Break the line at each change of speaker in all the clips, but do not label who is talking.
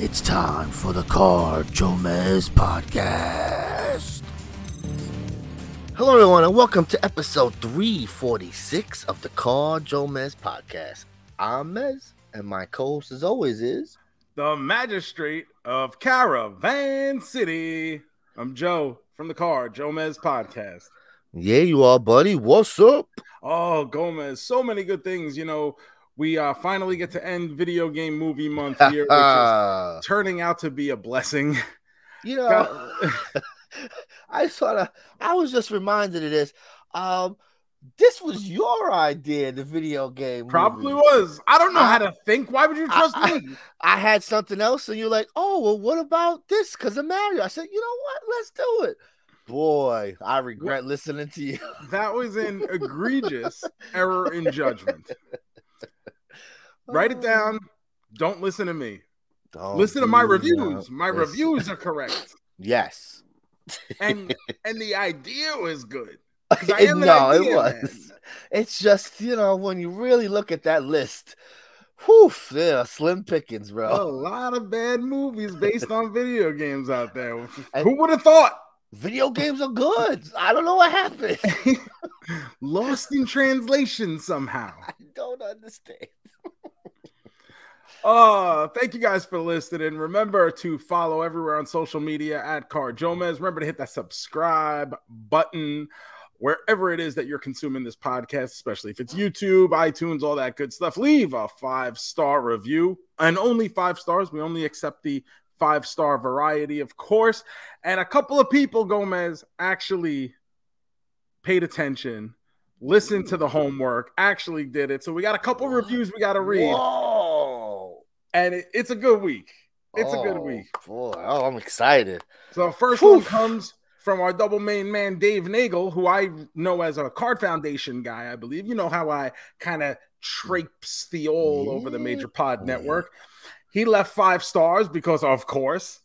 It's time for the Car JoeMeZ podcast. Hello, everyone, and welcome to episode 346 of the Car JoeMeZ podcast. I'm Mez, and my co host, as always, is
the magistrate of Caravan City. I'm Joe from the Car JoeMeZ podcast.
Yeah, you are, buddy. What's up?
Oh, Gomez, so many good things. You know, we uh, finally get to end video game movie month here, which is turning out to be a blessing.
You know, I sort of, I was just reminded of this. Um, this was your idea, the video game.
Probably movie. was. I don't know I, how to think. Why would you trust
I,
me?
I, I, had something else, and you're like, "Oh, well, what about this?" Because of Mario. I said, "You know what? Let's do it." Boy, I regret what? listening to you.
that was an egregious error in judgment. Write it down. Oh. Don't listen to me. Don't listen to my reviews. My listen. reviews are correct.
Yes.
and and the idea was good.
It, no, idea, it was. Man. It's just you know when you really look at that list, whew, yeah, slim pickings, bro.
A lot of bad movies based on video games out there. And Who would have thought?
Video games are good. I don't know what happened.
Lost in translation somehow.
I don't understand.
Uh, thank you guys for listening. Remember to follow everywhere on social media at Car JoeMeZ. Remember to hit that subscribe button wherever it is that you're consuming this podcast, especially if it's YouTube, iTunes, all that good stuff. Leave a five star review and only five stars. We only accept the five star variety, of course. And a couple of people, Gomez, actually paid attention, listened to the mm. homework, actually did it. So we got a couple reviews we got to read.
Whoa.
And it, it's a good week. It's oh, a good oh, week.
Boy, oh, I'm excited.
So first one comes from our double main man Dave Nagel, who I know as a Card Foundation guy, I believe. You know how I kind of traipse the all yeah. over the major pod network. He left five stars because, of course,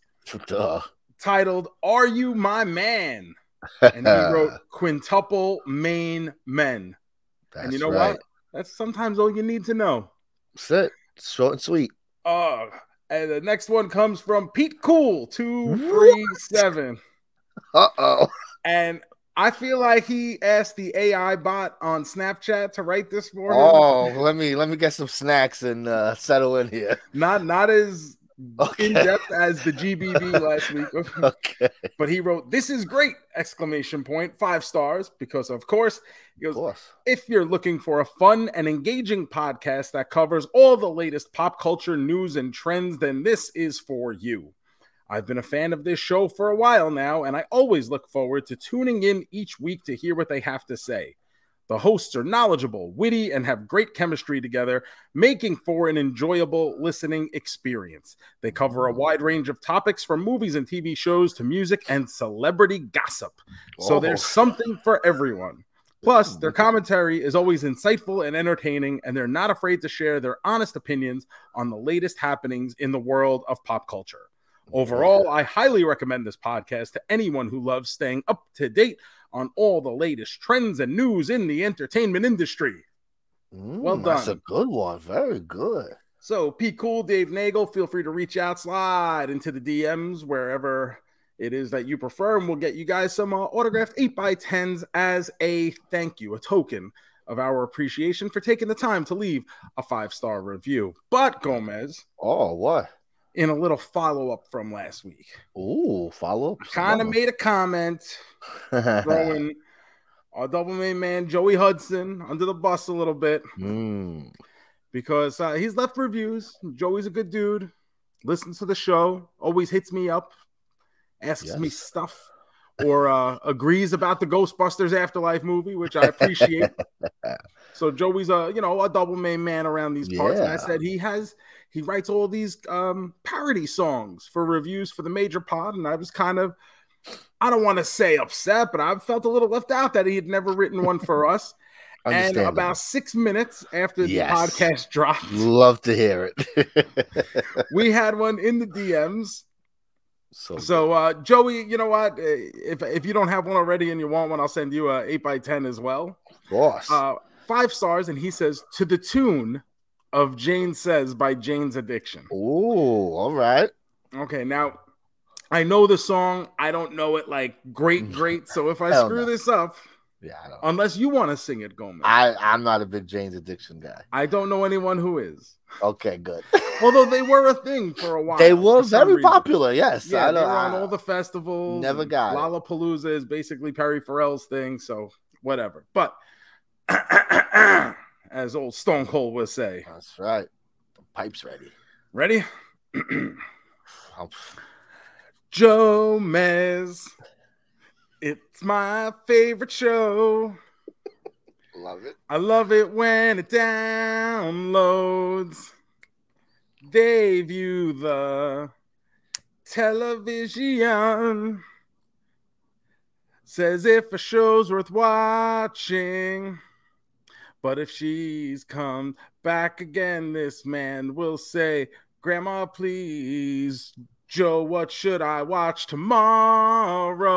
Duh.
titled "Are You My Man?" and he wrote quintuple main men. That's and you know right. what? That's sometimes all you need to know.
That's it. Short and sweet.
Uh, and the next one comes from Pete Cool two three seven.
Uh oh.
And I feel like he asked the AI bot on Snapchat to write this for him.
Oh, let me let me get some snacks and uh, settle in here.
Not not as okay. in depth as the GBB last week.
okay.
But he wrote, "This is great!" Exclamation point, five stars because of course he goes. Course. If you're looking for a fun and engaging podcast that covers all the latest pop culture news and trends, then this is for you. I've been a fan of this show for a while now, and I always look forward to tuning in each week to hear what they have to say. The hosts are knowledgeable, witty, and have great chemistry together, making for an enjoyable listening experience. They cover a wide range of topics from movies and TV shows to music and celebrity gossip. So there's oh. something for everyone. Plus, hmm. their commentary is always insightful and entertaining, and they're not afraid to share their honest opinions on the latest happenings in the world of pop culture. Overall, I highly recommend this podcast to anyone who loves staying up to date on all the latest trends and news in the entertainment industry.
Mm, well done. That's a good one. Very good.
So, Pete Cool, Dave Nagel, feel free to reach out, slide into the DMs wherever it is that you prefer, and we'll get you guys some uh, autographed 8 by 10s as a thank you, a token of our appreciation for taking the time to leave a five star review. But, Gomez.
Oh, what?
In a little follow up from last week.
Ooh, follow up.
Kind of made a comment throwing our double main man Joey Hudson under the bus a little bit
mm.
because uh, he's left reviews. Joey's a good dude, listens to the show, always hits me up, asks yes. me stuff, or uh, agrees about the Ghostbusters Afterlife movie, which I appreciate. So Joey's a you know a double main man around these parts, yeah. and I said he has he writes all these um, parody songs for reviews for the major pod, and I was kind of I don't want to say upset, but I felt a little left out that he had never written one for us. and about six minutes after yes. the podcast dropped,
love to hear it.
we had one in the DMs. So, so uh, Joey, you know what? If if you don't have one already and you want one, I'll send you a eight by ten as well.
Of course.
Uh, five stars, and he says to the tune of Jane Says by Jane's Addiction.
Oh, all right.
Okay, now I know the song. I don't know it like great, great. So if I screw no. this up,
yeah,
unless you want to sing it, Gomez.
I I'm not a big Jane's Addiction guy.
I don't know anyone who is.
Okay, good.
Although they were a thing for a while.
They were very popular. Yes,
yeah, they were on all the festivals.
Never got
Lollapalooza it. is basically Perry Farrell's thing, so whatever. But as old Stone Cold would say.
That's right. The pipe's ready.
Ready? Joe Mez. It's my favorite show.
Love it.
I love it when it downloads. They view the television. Says if a show's worth watching. But if she's come back again, this man will say, Grandma, please, Joe, what should I watch tomorrow?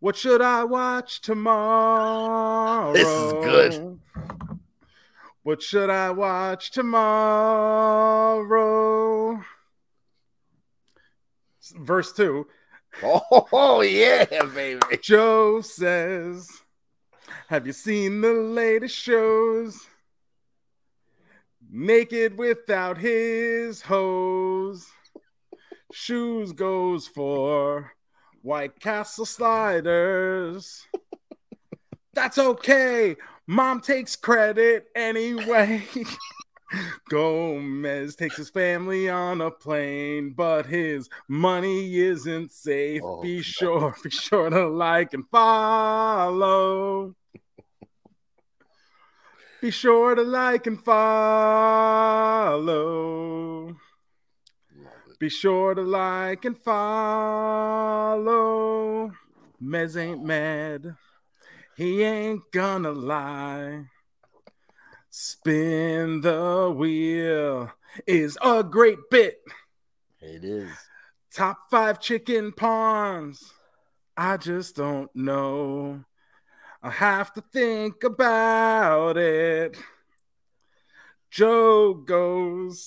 What should I watch tomorrow?
This is good.
What should I watch tomorrow? Verse two.
Oh, yeah, baby.
Joe says, have you seen the latest shows? Naked without his hose. Shoes goes for White Castle sliders. That's okay. Mom takes credit anyway. Gomez takes his family on a plane, but his money isn't safe. Oh, be sure, be sure to like and follow. Be sure to like and follow. Be sure to like and follow. Mez ain't mad. He ain't gonna lie. Spin the wheel is a great bit.
It is.
Top five chicken parms. I just don't know. I have to think about it. Joe goes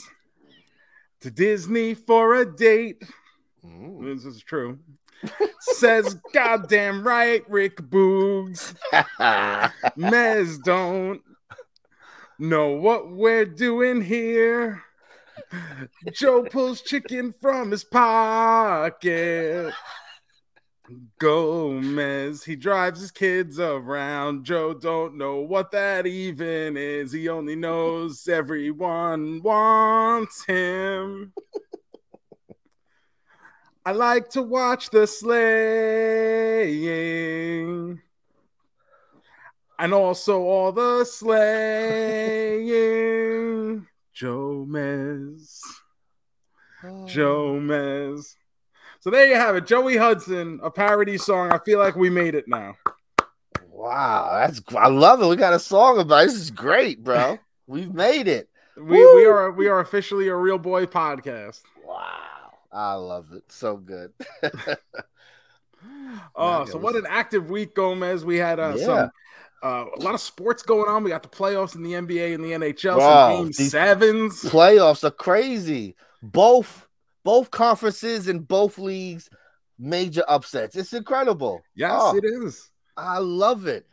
to Disney for a date. Ooh. This is true. Says, goddamn right, Rick Boogs. Mez don't know what we're doing here. Joe pulls chicken from his pocket. Gomez, he drives his kids around. Joe don't know what that even is. He only knows everyone wants him. I like to watch the slaying and also all the slaying. Joe Mez. Oh. Joe So there you have it, Joey Hudson, a parody song. I feel like we made it now.
Wow, that's I love it. We got a song about it. this. Is great, bro. We've made it.
We Woo! we are we are officially a real boy podcast.
Wow, I love it. So good.
oh, so what an active week, Gomez. We had uh, yeah. some uh, a lot of sports going on. We got the playoffs in the NBA and the NHL. Some game sevens.
Playoffs are crazy. Both both conferences and both leagues major upsets. It's incredible.
Yes, oh, it is.
I love it.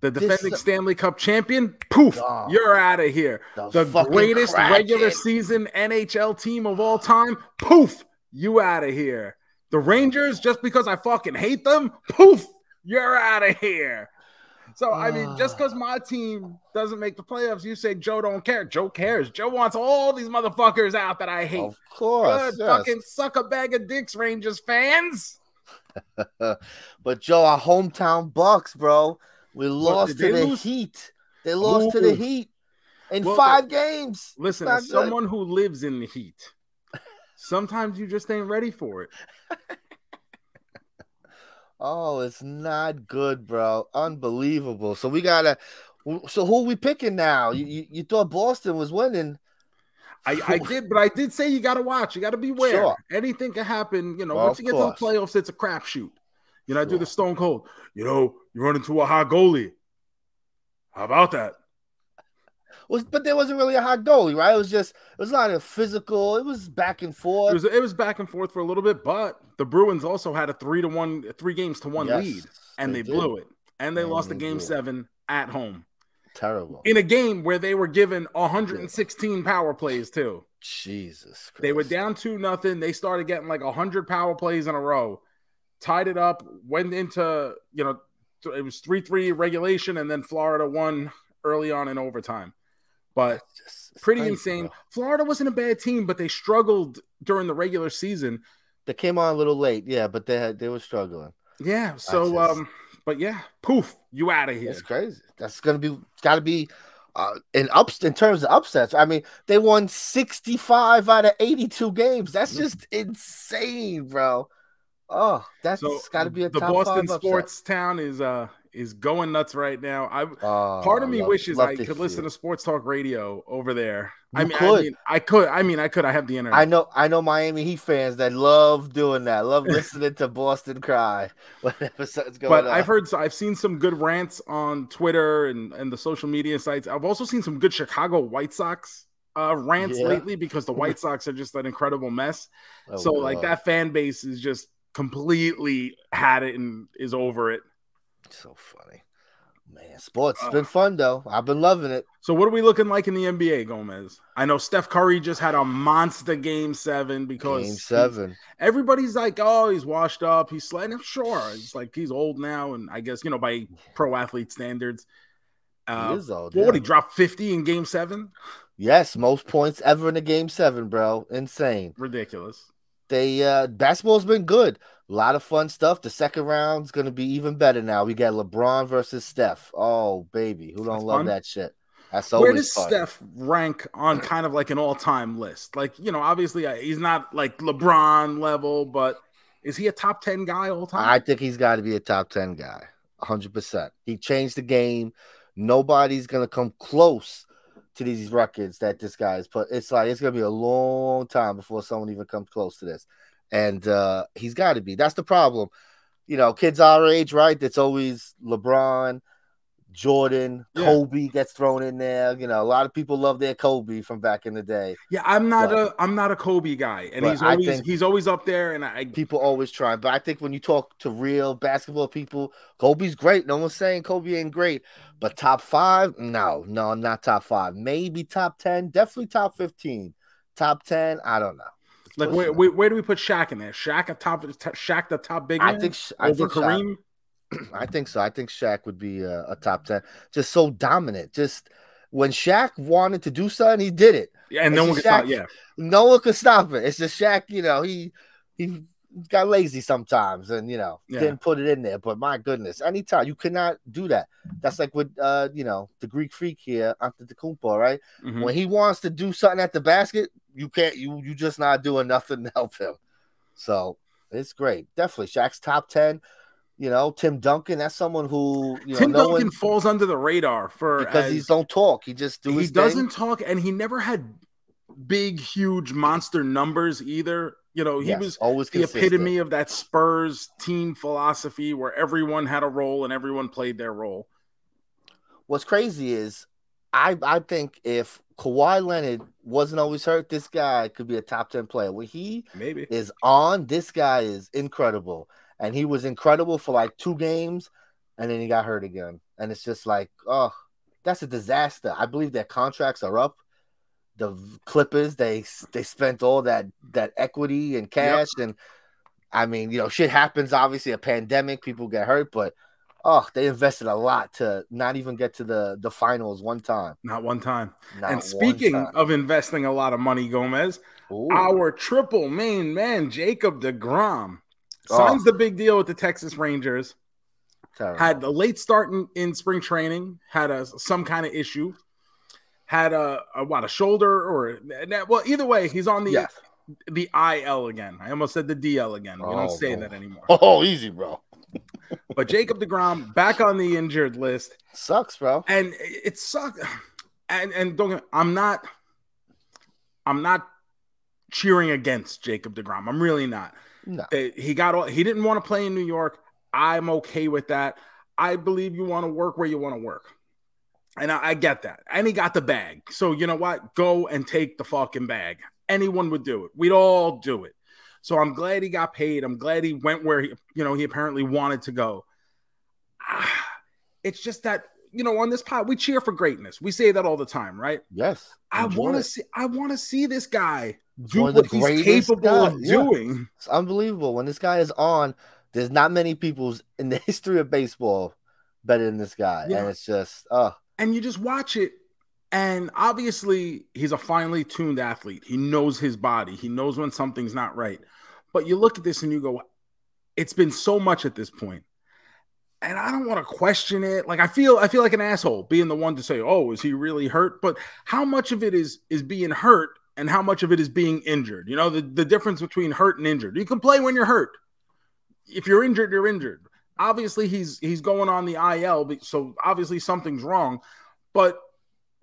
The defending this, Stanley Cup champion, poof, oh, you're out of here. The greatest regular season NHL team of all time, poof, you out of here. The Rangers, just because I fucking hate them, poof, you're out of here. So I mean, just because my team doesn't make the playoffs, you say Joe don't care. Joe cares. Joe wants all these motherfuckers out that I hate.
Of course,
Good, yes. fucking suck a bag of dicks, Rangers fans.
but Joe, our hometown Bucks, bro.
We lost to the lose? Heat. They lost Ooh. to the Heat in well, five uh, games.
Listen, as someone who lives in the Heat, sometimes you just ain't ready for it.
oh, it's not good, bro. Unbelievable. So we gotta. So who are we picking now? You, you, you thought Boston was winning.
I, I, did, but I did say you got to watch. You got to beware. Sure. Anything can happen. You know, well, once you get course. to the playoffs, it's a crapshoot. You know. I do the Stone Cold. You know, you run into a hot goalie. How about that?
Was but there wasn't really a hot goalie, right? It was just it was not a physical. It was back and forth.
It was it was back and forth for a little bit, but the Bruins also had a three to one, three games to one yes, lead, and they, they blew it, and they lost the game seven at home.
Terrible.
In a game where they were given 116 power plays too.
Jesus. Christ.
They were down two nothing. They started getting like 100 power plays in a row. Tied it up, went into, you know, it was 3-3 regulation and then Florida won early on in overtime. But pretty crazy, insane. Bro. Florida wasn't a bad team, but they struggled during the regular season.
They came on a little late, yeah, but they had they were struggling.
Yeah, so just... um but yeah, poof, you out of here.
It's crazy. That's gonna be got to be uh, in ups in terms of upsets. I mean, they won 65 out of 82 games. That's mm. just insane, bro. Oh, that's so got to be a
the Boston sports town is uh is going nuts right now. I oh, part of me love, wishes love I could listen to sports talk radio over there. You I mean, could. I mean, I could. I mean, I could. I have the internet.
I know. I know Miami Heat fans that love doing that. Love listening to Boston cry
whenever something's going but on. I've heard. I've seen some good rants on Twitter and and the social media sites. I've also seen some good Chicago White Sox uh, rants yeah. lately because the White Sox are just an incredible mess. Oh, so God. like that fan base is just completely had it and is over it.
So funny. Man, sports has uh, been fun though. I've been loving it.
So, what are we looking like in the NBA, Gomez? I know Steph Curry just had a monster game seven because
game seven.
Everybody's like, "Oh, he's washed up. He's sliding." Sure, it's like he's old now, and I guess you know by pro athlete standards. Uh, he is old. What yeah. would he drop fifty in game seven?
Yes, most points ever in a game seven, bro. Insane,
ridiculous.
They uh basketball's been good. A lot of fun stuff. The second round's gonna be even better now. We got LeBron versus Steph. Oh baby, who don't That's love fun. that shit? That's always Where does
fun. Steph rank on kind of like an all-time list? Like you know, obviously uh, he's not like LeBron level, but is he a top ten guy all time?
I think he's got to be a top ten guy, hundred percent. He changed the game. Nobody's gonna come close to these records that this guy has put. It's like it's gonna be a long time before someone even comes close to this and uh, he's got to be. That's the problem. You know, kids our age, right? That's always LeBron, Jordan, yeah. Kobe gets thrown in there. You know, a lot of people love their Kobe from back in the day.
Yeah, I'm not but, a I'm not a Kobe guy, and he's always he's always up there. And I
people always try, but I think when you talk to real basketball people, Kobe's great. No one's saying Kobe ain't great, but top five, no, no, not top five. Maybe top ten, definitely top fifteen. Top ten, I don't know.
Like where, where, where, do we put Shaq in there? Shaq a top, Shaq the top big man. I think I over think Kareem.
Shaq, I think so. I think Shaq would be a, a, top ten. Just so dominant. Just when Shaq wanted to do something, he did it.
Yeah, and no one could stop. Yeah,
no one could stop it. It's just Shaq. You know, he he got lazy sometimes and you know yeah. didn't put it in there. But my goodness, anytime you cannot do that. That's like with uh you know the Greek freak here, Antetokounmpo, right? Mm-hmm. When he wants to do something at the basket, you can't. You you just not doing nothing to help him. So it's great. Definitely Shaq's top ten. You know, Tim Duncan. That's someone who you know,
Tim no Duncan one, falls under the radar for
because as, he don't talk. He just do he
doesn't thing. talk, and he never had big, huge monster numbers either. You know, he yes, was always the consistent. epitome of that Spurs team philosophy where everyone had a role and everyone played their role.
What's crazy is I I think if Kawhi Leonard wasn't always hurt, this guy could be a top 10 player. When he
maybe
is on, this guy is incredible. And he was incredible for like two games, and then he got hurt again. And it's just like, oh, that's a disaster. I believe their contracts are up the Clippers. They they spent all that that equity and cash, yep. and I mean, you know, shit happens. Obviously, a pandemic, people get hurt, but oh, they invested a lot to not even get to the the finals one time.
Not one time. Not and speaking time. of investing a lot of money, Gomez, Ooh. our triple main man Jacob deGrom oh. signs oh. the big deal with the Texas Rangers. Terrible. Had a late start in, in spring training, had a some kind of issue, had a, a what a shoulder or well either way he's on the yes. the IL again. I almost said the DL again. We oh, don't say that anymore.
Oh, easy, bro.
but Jacob deGrom back on the injured list
sucks, bro.
And it sucks. And and don't I'm not I'm not cheering against Jacob deGrom. I'm really not. No. Uh, he got all, he didn't want to play in New York. I'm okay with that. I believe you want to work where you want to work. And I, I, get that. And he got the bag. So you know what? Go and take the fucking bag. Anyone would do it. We'd all do it. So I'm glad he got paid. I'm glad he went where he, you know, he apparently wanted to go. It's just that, you know, on this pod, we cheer for greatness. We say that all the time, right?
Yes.
I want to see I want to see this guy do what he's capable guy. of yeah. doing.
It's unbelievable. When this guy is on, there's not many people in the history of baseball better than this guy. Yeah. And it's just uh
and you just watch it and obviously he's a finely tuned athlete. He knows his body. He knows when something's not right. But you look at this and you go, it's been so much at this point. And I don't want to question it. Like I feel I feel like an asshole being the one to say, "Oh, is he really hurt?" But how much of it is is being hurt and how much of it is being injured? You know, the, the difference between hurt and injured. You can play when you're hurt. If you're injured, you're injured. Obviously, he's he's going on the IL, so obviously something's wrong. But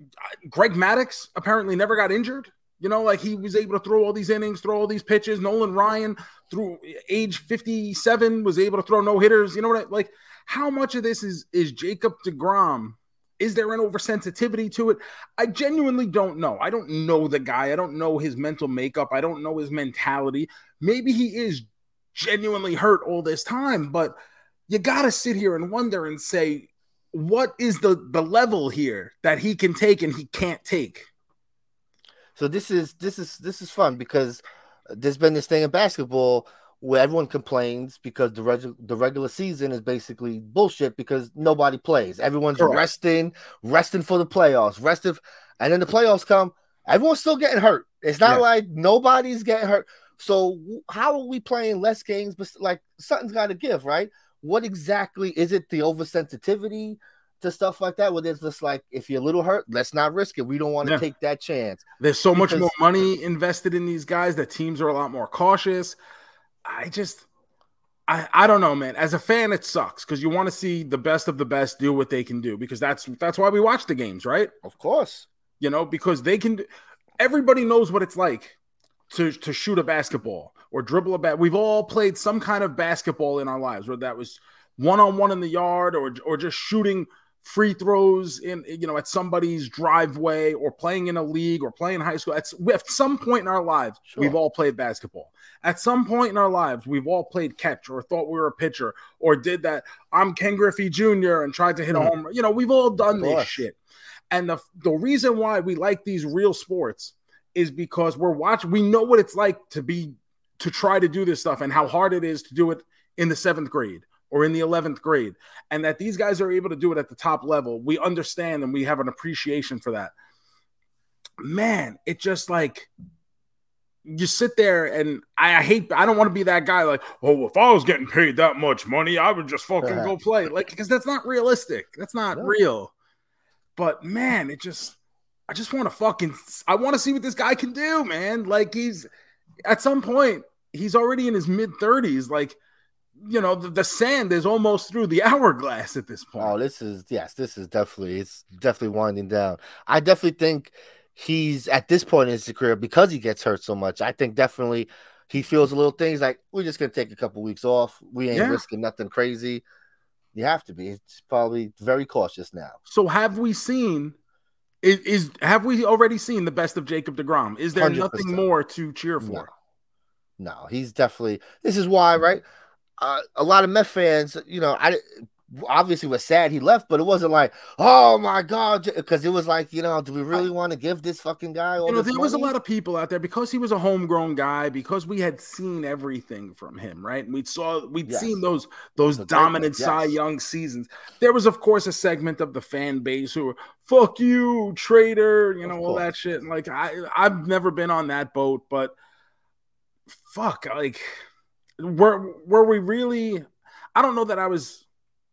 uh, Greg Maddux apparently never got injured. You know, like he was able to throw all these innings, throw all these pitches. Nolan Ryan, through age 57, was able to throw no hitters. You know what? I, like, how much of this is is Jacob deGrom? Is there an oversensitivity to it? I genuinely don't know. I don't know the guy. I don't know his mental makeup. I don't know his mentality. Maybe he is genuinely hurt all this time, but you got to sit here and wonder and say, what is the the level here that he can take and he can't take?
So this is this is this is fun because there's been this thing in basketball where everyone complains because the reg- the regular season is basically bullshit because nobody plays. Everyone's Correct. resting, resting for the playoffs, resting, and then the playoffs come. Everyone's still getting hurt. It's not yeah. like nobody's getting hurt. So how are we playing less games? But like something's got to give, right? What exactly is it? The oversensitivity? to stuff like that where it's just like if you're a little hurt, let's not risk it. We don't want to yeah. take that chance.
There's so because- much more money invested in these guys that teams are a lot more cautious. I just I, I don't know, man. As a fan, it sucks because you want to see the best of the best do what they can do because that's that's why we watch the games, right?
Of course.
You know, because they can everybody knows what it's like to to shoot a basketball or dribble a bat. We've all played some kind of basketball in our lives, whether that was one on one in the yard or or just shooting free throws in you know at somebody's driveway or playing in a league or playing high school at, at some point in our lives sure. we've all played basketball at some point in our lives we've all played catch or thought we were a pitcher or did that i'm ken griffey jr and tried to hit mm. a home run you know we've all done this shit and the, the reason why we like these real sports is because we're watching we know what it's like to be to try to do this stuff and how hard it is to do it in the seventh grade or in the 11th grade, and that these guys are able to do it at the top level. We understand and we have an appreciation for that. Man, it just like you sit there and I, I hate I don't want to be that guy like, oh, if I was getting paid that much money, I would just fucking go play. Like, because that's not realistic. That's not no. real. But man, it just I just want to fucking I want to see what this guy can do, man. Like he's at some point, he's already in his mid 30s. Like you know the, the, sand is almost through the hourglass at this point.
Oh, this is yes, this is definitely it's definitely winding down. I definitely think he's at this point in his career because he gets hurt so much. I think definitely he feels a little things like we're just gonna take a couple weeks off. We ain't yeah. risking nothing crazy. You have to be. It's probably very cautious now.
So have we seen? Is, is have we already seen the best of Jacob deGrom? Is there 100%. nothing more to cheer for?
No. No, he's definitely. This is why, right? uh, a lot of Met fans, you know, I obviously was sad he left, but it wasn't like, oh my god, because it was like, you know, do we really want to give this fucking guy all
you
know, there
money? was a lot of people out there because he was a homegrown guy, because we had seen everything from him, right? We saw we'd yes. seen those those the dominant yes. Cy Young seasons. There was, of course, a segment of the fan base who were fuck you, traitor, you know, all that shit. And like I I've never been on that boat, but fuck, like were were we really? I don't know that I was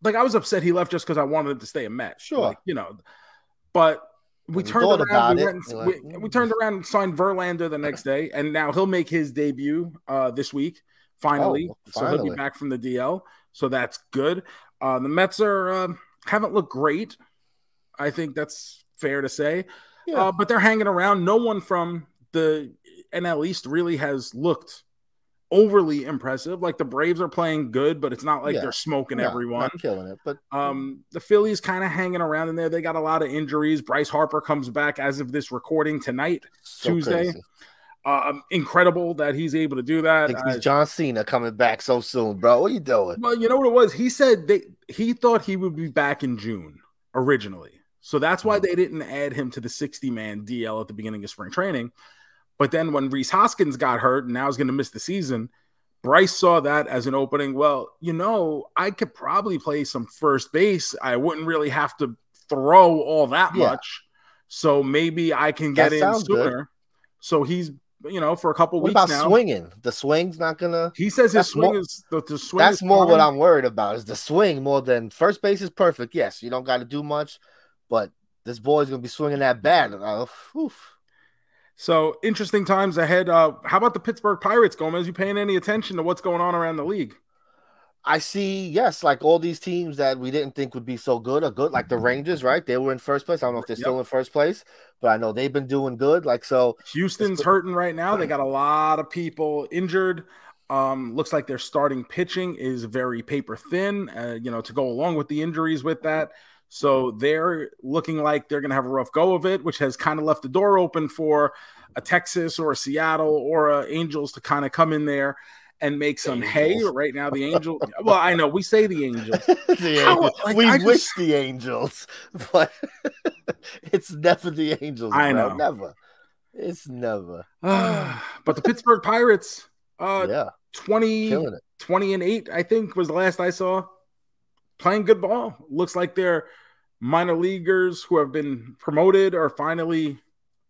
like I was upset he left just because I wanted him to stay a Met.
Sure,
like, you know, but we turned around. We, like, we, we, turned around and signed Verlander the next day, and now he'll make his debut uh, this week. Finally, oh, finally, so he'll be back from the DL. So that's good. Uh, the Mets are uh, haven't looked great. I think that's fair to say. Yeah. Uh, but they're hanging around. No one from the NL East really has looked overly impressive. Like the Braves are playing good, but it's not like yeah. they're smoking no, everyone,
killing it. But
um, the Phillies kind of hanging around in there. They got a lot of injuries. Bryce Harper comes back as of this recording tonight, so Tuesday. Uh, incredible that he's able to do that.
Uh, John Cena coming back so soon, bro. What are you doing?
Well, you know what it was. He said they he thought he would be back in June originally, so that's why mm-hmm. they didn't add him to the sixty man DL at the beginning of spring training. But then when Rhys Hoskins got hurt and now is going to miss the season, Bryce saw that as an opening. Well, you know, I could probably play some first base. I wouldn't really have to throw all that yeah. much. So maybe I can get that in sooner. Good. So he's you know, for a couple
what
weeks
about
now.
swinging? The swing's not gonna.
He says his swing more, is the, the swing.
That's more fine. what I'm worried about. Is the swing more than first base is perfect. Yes, you don't got to do much, but this boy's gonna be swinging that bat. Uh,
so interesting times ahead. Uh, how about the Pittsburgh Pirates, Gomez? You paying any attention to what's going on around the league?
I see, yes, like all these teams that we didn't think would be so good are good, like the Rangers, right? They were in first place. I don't know if they're yep. still in first place, but I know they've been doing good. Like so,
Houston's hurting right now. They got a lot of people injured. Um, looks like their starting pitching is very paper thin. Uh, you know, to go along with the injuries with that. So they're looking like they're going to have a rough go of it, which has kind of left the door open for a Texas or a Seattle or a Angels to kind of come in there and make some hay. Right now, the Angels. well, I know we say the Angels.
the How, Angels. Like, we I wish just, the Angels, but it's never the Angels. I know, never. It's never.
but the Pittsburgh Pirates, uh, yeah, 20, 20 and eight, I think was the last I saw. Playing good ball. Looks like they're minor leaguers who have been promoted are finally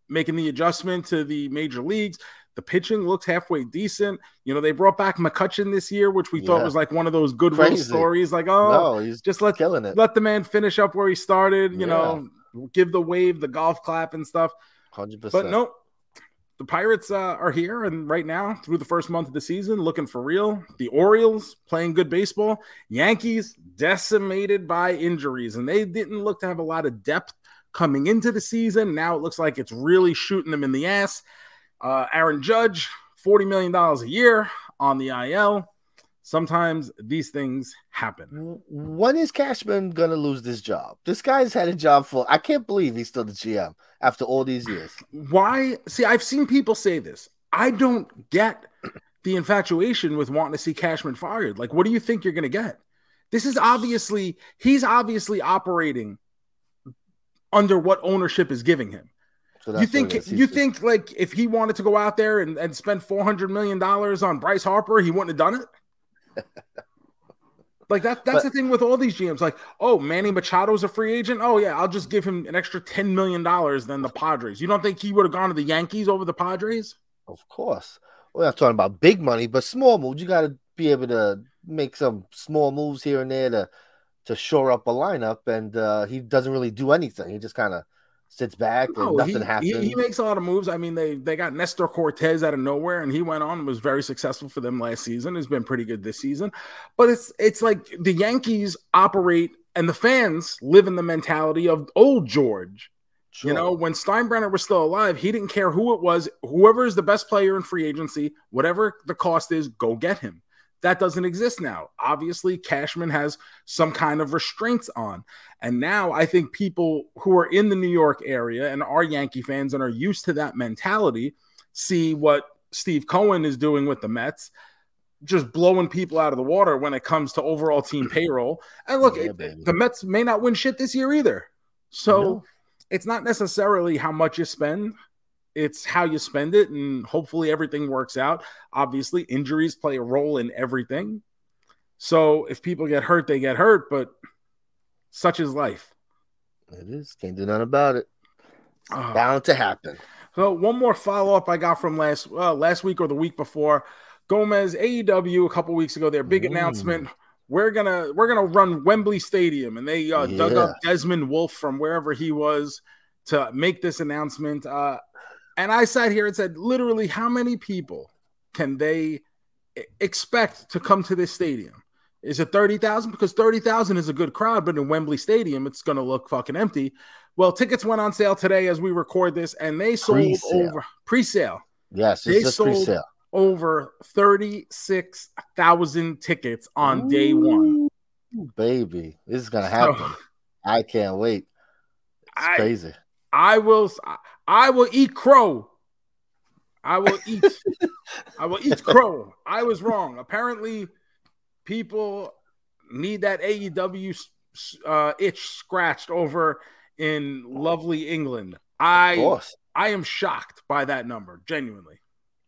making the adjustment to the major leagues. The pitching looks halfway decent. You know, they brought back McCutchen this year, which we yeah. thought was like one of those goodwill Crazy. stories. Like, oh, no, he's just let killing it. Let the man finish up where he started. You yeah. know, give the wave, the golf clap, and stuff.
Hundred
percent. But no, the Pirates uh, are here and right now through the first month of the season, looking for real. The Orioles playing good baseball. Yankees decimated by injuries, and they didn't look to have a lot of depth coming into the season. Now it looks like it's really shooting them in the ass. Uh, Aaron Judge, $40 million a year on the IL. Sometimes these things happen.
When is Cashman going to lose this job? This guy's had a job for, I can't believe he's still the GM after all these years.
Why? See, I've seen people say this. I don't get the infatuation with wanting to see Cashman fired. Like, what do you think you're going to get? This is obviously, he's obviously operating under what ownership is giving him. So you think you think like if he wanted to go out there and, and spend four hundred million dollars on Bryce Harper, he wouldn't have done it? Like that that's but, the thing with all these GMs. Like, oh, Manny Machado's a free agent. Oh yeah, I'll just give him an extra ten million dollars than the Padres. You don't think he would have gone to the Yankees over the Padres?
Of course. We're not talking about big money, but small moves. You got to be able to make some small moves here and there to to shore up a lineup. And uh, he doesn't really do anything. He just kind of sits back and no, nothing
he,
happens.
He, he, makes a lot of moves. I mean, they they got Nestor Cortes out of nowhere, and he went on and was very successful for them last season. Has been pretty good this season, but it's it's like the Yankees operate and the fans live in the mentality of old George. Sure. You know, when Steinbrenner was still alive, he didn't care who it was. Whoever is the best player in free agency, whatever the cost is, go get him. That doesn't exist now. Obviously, Cashman has some kind of restraints on. And now I think people who are in the New York area and are Yankee fans and are used to that mentality see what Steve Cohen is doing with the Mets, just blowing people out of the water when it comes to overall team payroll. And look, yeah, it, the Mets may not win shit this year either. So no. it's not necessarily how much you spend it's how you spend it and hopefully everything works out. Obviously injuries play a role in everything. So if people get hurt they get hurt but such is life.
It is. Can't do nothing about it. Uh, bound to happen.
So one more follow-up i got from last uh, last week or the week before. Gomez aew a couple weeks ago their big mm. announcement. We're gonna we're gonna run Wembley Stadium, and they uh, yeah. dug up Desmond Wolfe from wherever he was to make this announcement. Uh, and I sat here and said, literally, how many people can they expect to come to this stadium? Is it 30,000? Because 30,000 is a good crowd, but in Wembley Stadium, it's going to look fucking empty. Well, tickets went on sale today as we record this, and they sold pre-sale. over pre sale.
Yes, they sold pre-sale.
over 36,000 tickets on Ooh, day one.
Baby, this is going to happen. So, I can't wait. It's I, crazy.
I will I will eat crow. I will eat I will eat crow. I was wrong. Apparently people need that AEW uh, itch scratched over in lovely England. I I am shocked by that number, genuinely.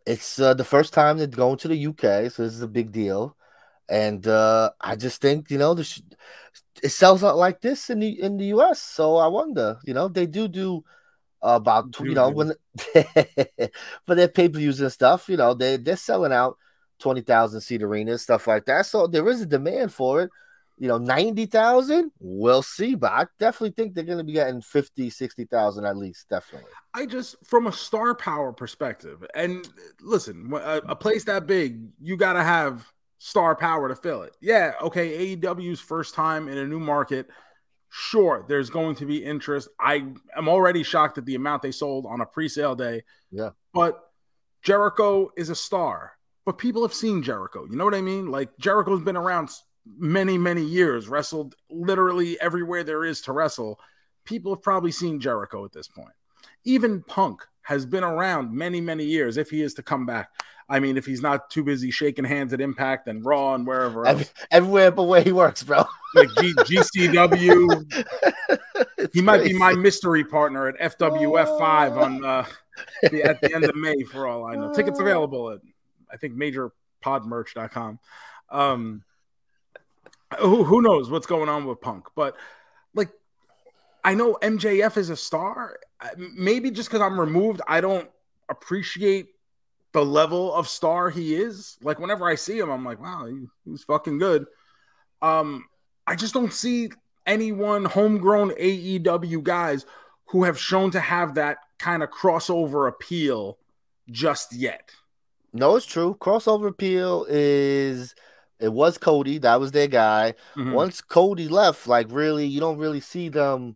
It's uh, the first time they're going to the UK, so this is a big deal. And uh, I just think you know sh- it sells out like this in the in the US. So I wonder, you know, they do do about you know when for their pay per views and stuff. You know, they they're selling out twenty thousand seat arenas, stuff like that. So there is a demand for it. You know, ninety thousand, we'll see, but I definitely think they're going to be getting 50, 60,000 at least. Definitely.
I just, from a star power perspective, and listen, a, a place that big, you got to have star power to fill it. Yeah, okay, AEW's first time in a new market sure there's going to be interest. I am already shocked at the amount they sold on a pre-sale day.
Yeah.
But jericho is a star. But people have seen jericho. You know what i mean? Like jericho's been around many many years wrestled literally everywhere there is to wrestle. People have probably seen jericho at this point. Even punk has been around many many years if he is to come back I mean, if he's not too busy shaking hands at Impact and Raw and wherever else.
Everywhere but where he works, bro.
like G- GCW. he might crazy. be my mystery partner at FWF five on uh, the, at the end of May, for all I know. Tickets available at I think majorpodmerch.com. Um, who who knows what's going on with Punk, but like I know MJF is a star. Maybe just because I'm removed, I don't appreciate the level of star he is. Like whenever I see him, I'm like, wow, he, he's fucking good. Um, I just don't see anyone homegrown AEW guys who have shown to have that kind of crossover appeal just yet.
No, it's true. Crossover appeal is it was Cody, that was their guy. Mm-hmm. Once Cody left, like really, you don't really see them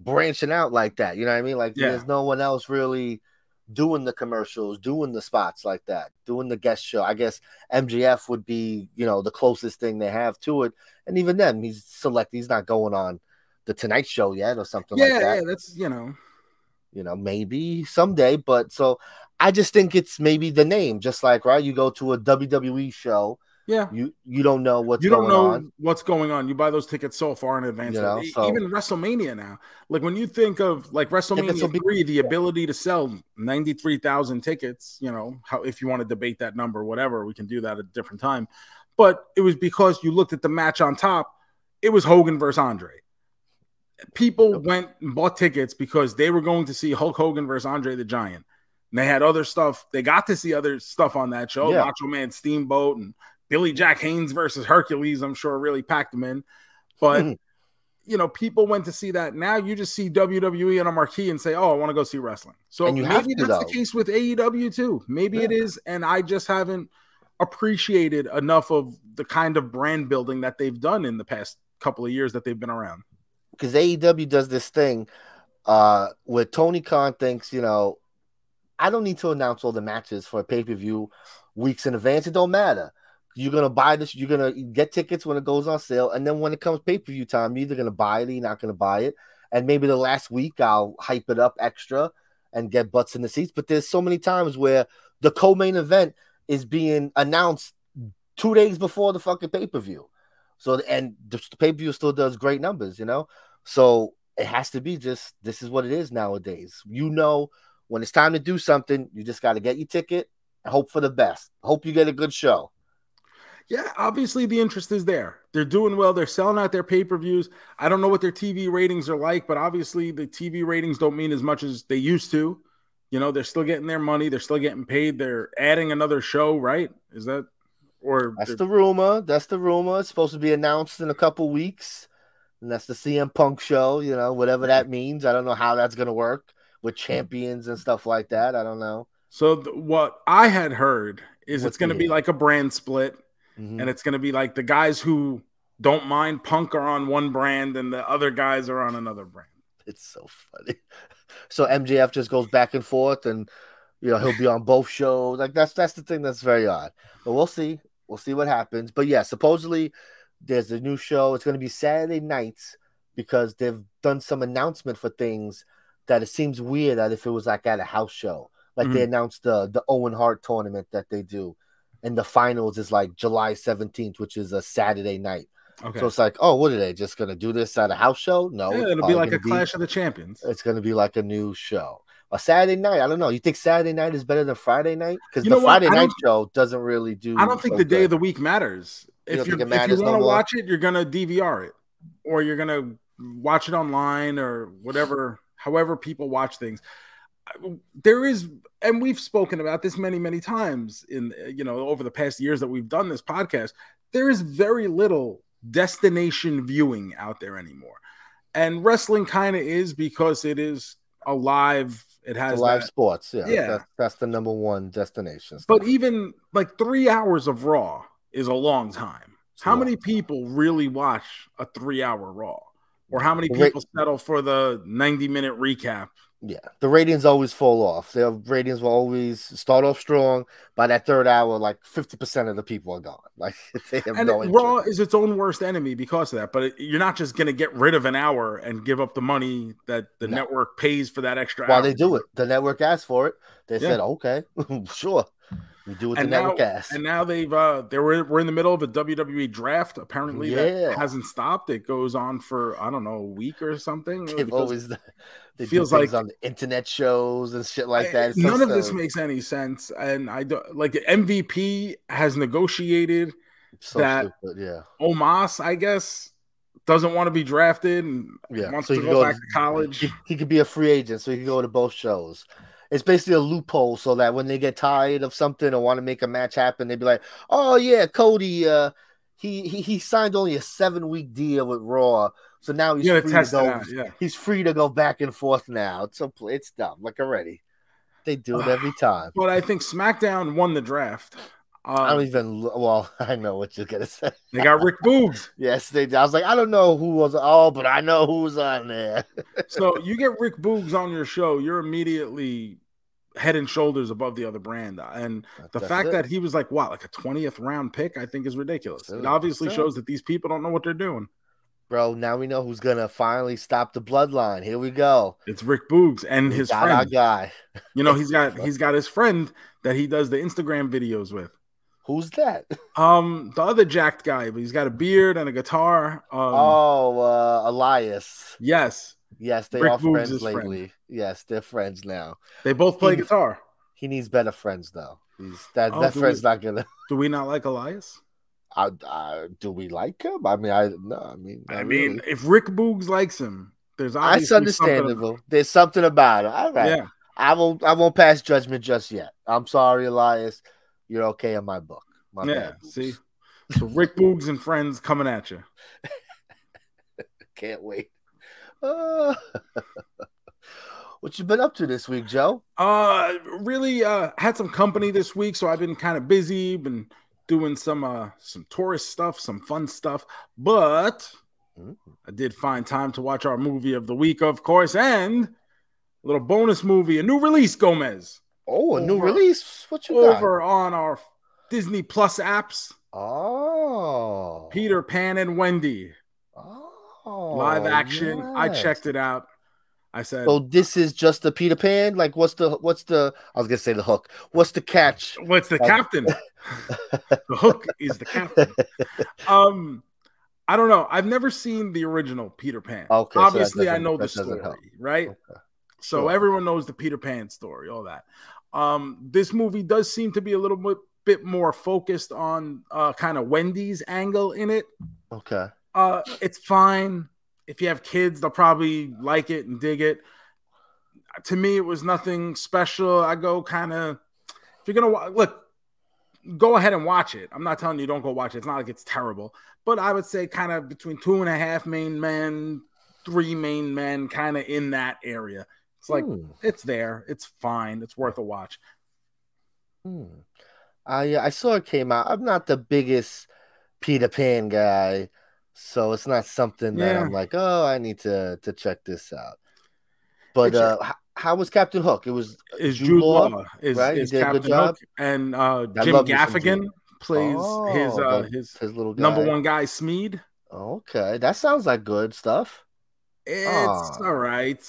branching out like that. You know what I mean? Like yeah. there's no one else really doing the commercials, doing the spots like that, doing the guest show. I guess MJF would be, you know, the closest thing they have to it. And even then, he's select. He's not going on the Tonight Show yet or something
yeah,
like that.
Yeah, that's you know,
you know, maybe someday. But so I just think it's maybe the name, just like right. You go to a WWE show
yeah,
you you don't know what's
you don't
know
on. what's going on. You buy those tickets so far in advance. You know, so, Even WrestleMania now, like when you think of like WrestleMania three, the ability to sell ninety three thousand tickets. You know how if you want to debate that number, whatever, we can do that at a different time. But it was because you looked at the match on top. It was Hogan versus Andre. People went and bought tickets because they were going to see Hulk Hogan versus Andre the Giant. And they had other stuff. They got to see other stuff on that show, yeah. Macho Man Steamboat and Billy Jack Haynes versus Hercules, I'm sure really packed them in. But mm-hmm. you know, people went to see that. Now you just see WWE on a marquee and say, "Oh, I want to go see wrestling." So maybe that's though. the case with AEW too. Maybe yeah. it is, and I just haven't appreciated enough of the kind of brand building that they've done in the past couple of years that they've been around.
Because AEW does this thing uh where Tony Khan thinks, you know, I don't need to announce all the matches for a pay per view weeks in advance. It don't matter. You're gonna buy this. You're gonna get tickets when it goes on sale, and then when it comes pay per view time, you're either gonna buy it or you're not gonna buy it. And maybe the last week I'll hype it up extra and get butts in the seats. But there's so many times where the co-main event is being announced two days before the fucking pay per view. So and the pay per view still does great numbers, you know. So it has to be just this is what it is nowadays. You know, when it's time to do something, you just got to get your ticket, hope for the best, hope you get a good show
yeah, obviously the interest is there. They're doing well. They're selling out their pay per views. I don't know what their TV ratings are like, but obviously the TV ratings don't mean as much as they used to. You know, they're still getting their money. They're still getting paid. They're adding another show, right? Is that Or
that's the rumor. That's the rumor. It's supposed to be announced in a couple weeks, and that's the CM Punk show. You know, whatever that means. I don't know how that's gonna work with hmm. champions and stuff like that. I don't know.
So th- what I had heard is What's it's going to be like a brand split, mm-hmm. and it's going to be like the guys who don't mind Punk are on one brand and the other guys are on another brand.
It's so funny. So MJF just goes back and forth, and you know he'll be on both shows. Like that's that's the thing that's very odd. But we'll see. We'll see what happens. But yeah, supposedly there's a new show. It's going to be Saturday nights because they've done some announcement for things that it seems weird that if it was like at a house show, like mm-hmm. they announced the the Owen Hart tournament that they do, and the finals is like July 17th, which is a Saturday night. Okay. So it's like, oh, what are they just gonna do this at a house show? No,
yeah, it'll be like a Clash of the Champions.
It's gonna be like a new show. A Saturday night, I don't know. You think Saturday night is better than Friday night? Because the Friday night show doesn't really do.
I don't think the day of the week matters. You if, you if you want to no watch it, you're gonna DVR it, or you're gonna watch it online, or whatever. However, people watch things there is and we've spoken about this many many times in you know over the past years that we've done this podcast there is very little destination viewing out there anymore. And wrestling kind of is because it is a live it has
live that, sports yeah, yeah. That's, that's the number one destination
but even like three hours of raw is a long time. How many people really watch a three hour raw? Or how many people settle for the 90 minute recap
yeah, the ratings always fall off. Their ratings will always start off strong. By that third hour, like fifty percent of the people are gone. Like
they have and no Raw is its own worst enemy because of that. But it, you're not just going to get rid of an hour and give up the money that the no. network pays for that extra.
While they do it, the network asked for it. They yeah. said, "Okay, sure." We do what and the now, asks.
And now they've uh they were we're in the middle of a WWE draft. Apparently yeah. that hasn't stopped. It goes on for I don't know a week or something.
They've always they feels like on the internet shows and shit like that.
It's none of this makes any sense. And I don't like MVP has negotiated so that stupid, yeah. Omos, I guess, doesn't want to be drafted and yeah. wants so to go, go, back to college.
He, he, could be a free agent, so he can go to both shows. It's basically a loophole so that when they get tired of something or want to make a match happen, they'd be like, "Oh yeah, Cody, uh, he he, he signed only a seven week deal with Raw." So now he's free to go. Out, yeah. He's free to go back and forth now. It's so it's dumb. Like already, they do it every time.
But I think SmackDown won the draft.
Um, I don't even. Well, I know what you're gonna say.
They got Rick Boogs.
yes, they. I was like, I don't know who was. Oh, but I know who's on there.
so you get Rick Boogs on your show, you're immediately head and shoulders above the other brand. And the fact it. that he was like what, like a 20th round pick, I think is ridiculous. It obviously shows that these people don't know what they're doing
bro. Now we know who's gonna finally stop the bloodline. Here we go.
It's Rick Boogs and we his friend. Our
guy.
you know, he's got he's got his friend that he does the Instagram videos with.
Who's that?
Um, the other jacked guy, but he's got a beard and a guitar. Um,
oh, uh, Elias.
Yes.
Yes, they Rick are friends lately. Friend. Yes, they're friends now.
They both play
he,
guitar.
He needs better friends though. He's that oh, that friend's we, not gonna.
Do we not like Elias?
I, I, do we like him? I mean, I no, I mean,
I mean, really. if Rick Boogs likes him, there's
that's understandable. Something... There's something about it. All right, yeah. I won't, I won't pass judgment just yet. I'm sorry, Elias. You're okay in my book. My
yeah, see, so Rick Boogs and friends coming at you.
Can't wait. Uh, what you been up to this week, Joe?
Uh, really, uh, had some company this week, so I've been kind of busy. Been doing some uh some tourist stuff, some fun stuff, but mm. I did find time to watch our movie of the week, of course, and a little bonus movie, a new release, Gomez.
Oh, a over, new release. What you
over got? on our Disney Plus apps?
Oh,
Peter Pan and Wendy.
Oh,
live action. Yes. I checked it out. I said,
"So this is just the Peter Pan? Like, what's the what's the? I was gonna say the hook. What's the catch?
What's the captain? the hook is the captain. Um, I don't know. I've never seen the original Peter Pan. Okay, obviously so I know the story, right? Okay. So everyone knows the Peter Pan story, all that. Um, this movie does seem to be a little bit bit more focused on uh, kind of Wendy's angle in it.
Okay.
Uh, it's fine if you have kids, they'll probably like it and dig it. To me, it was nothing special. I go kind of, if you're gonna look, go ahead and watch it. I'm not telling you don't go watch it. It's not like it's terrible, but I would say kind of between two and a half main men, three main men, kind of in that area. It's like hmm. it's there. It's fine. It's worth a watch.
Hmm. I I saw it came out. I'm not the biggest Peter Pan guy, so it's not something that yeah. I'm like, oh, I need to to check this out. But uh, how, how was Captain Hook? It was
is Jude, Jude Law, Law is, right? Is Captain Hook, and uh, Jim Gaffigan plays oh, his uh, his his little guy. number one guy Smee.
Okay, that sounds like good stuff.
It's all right.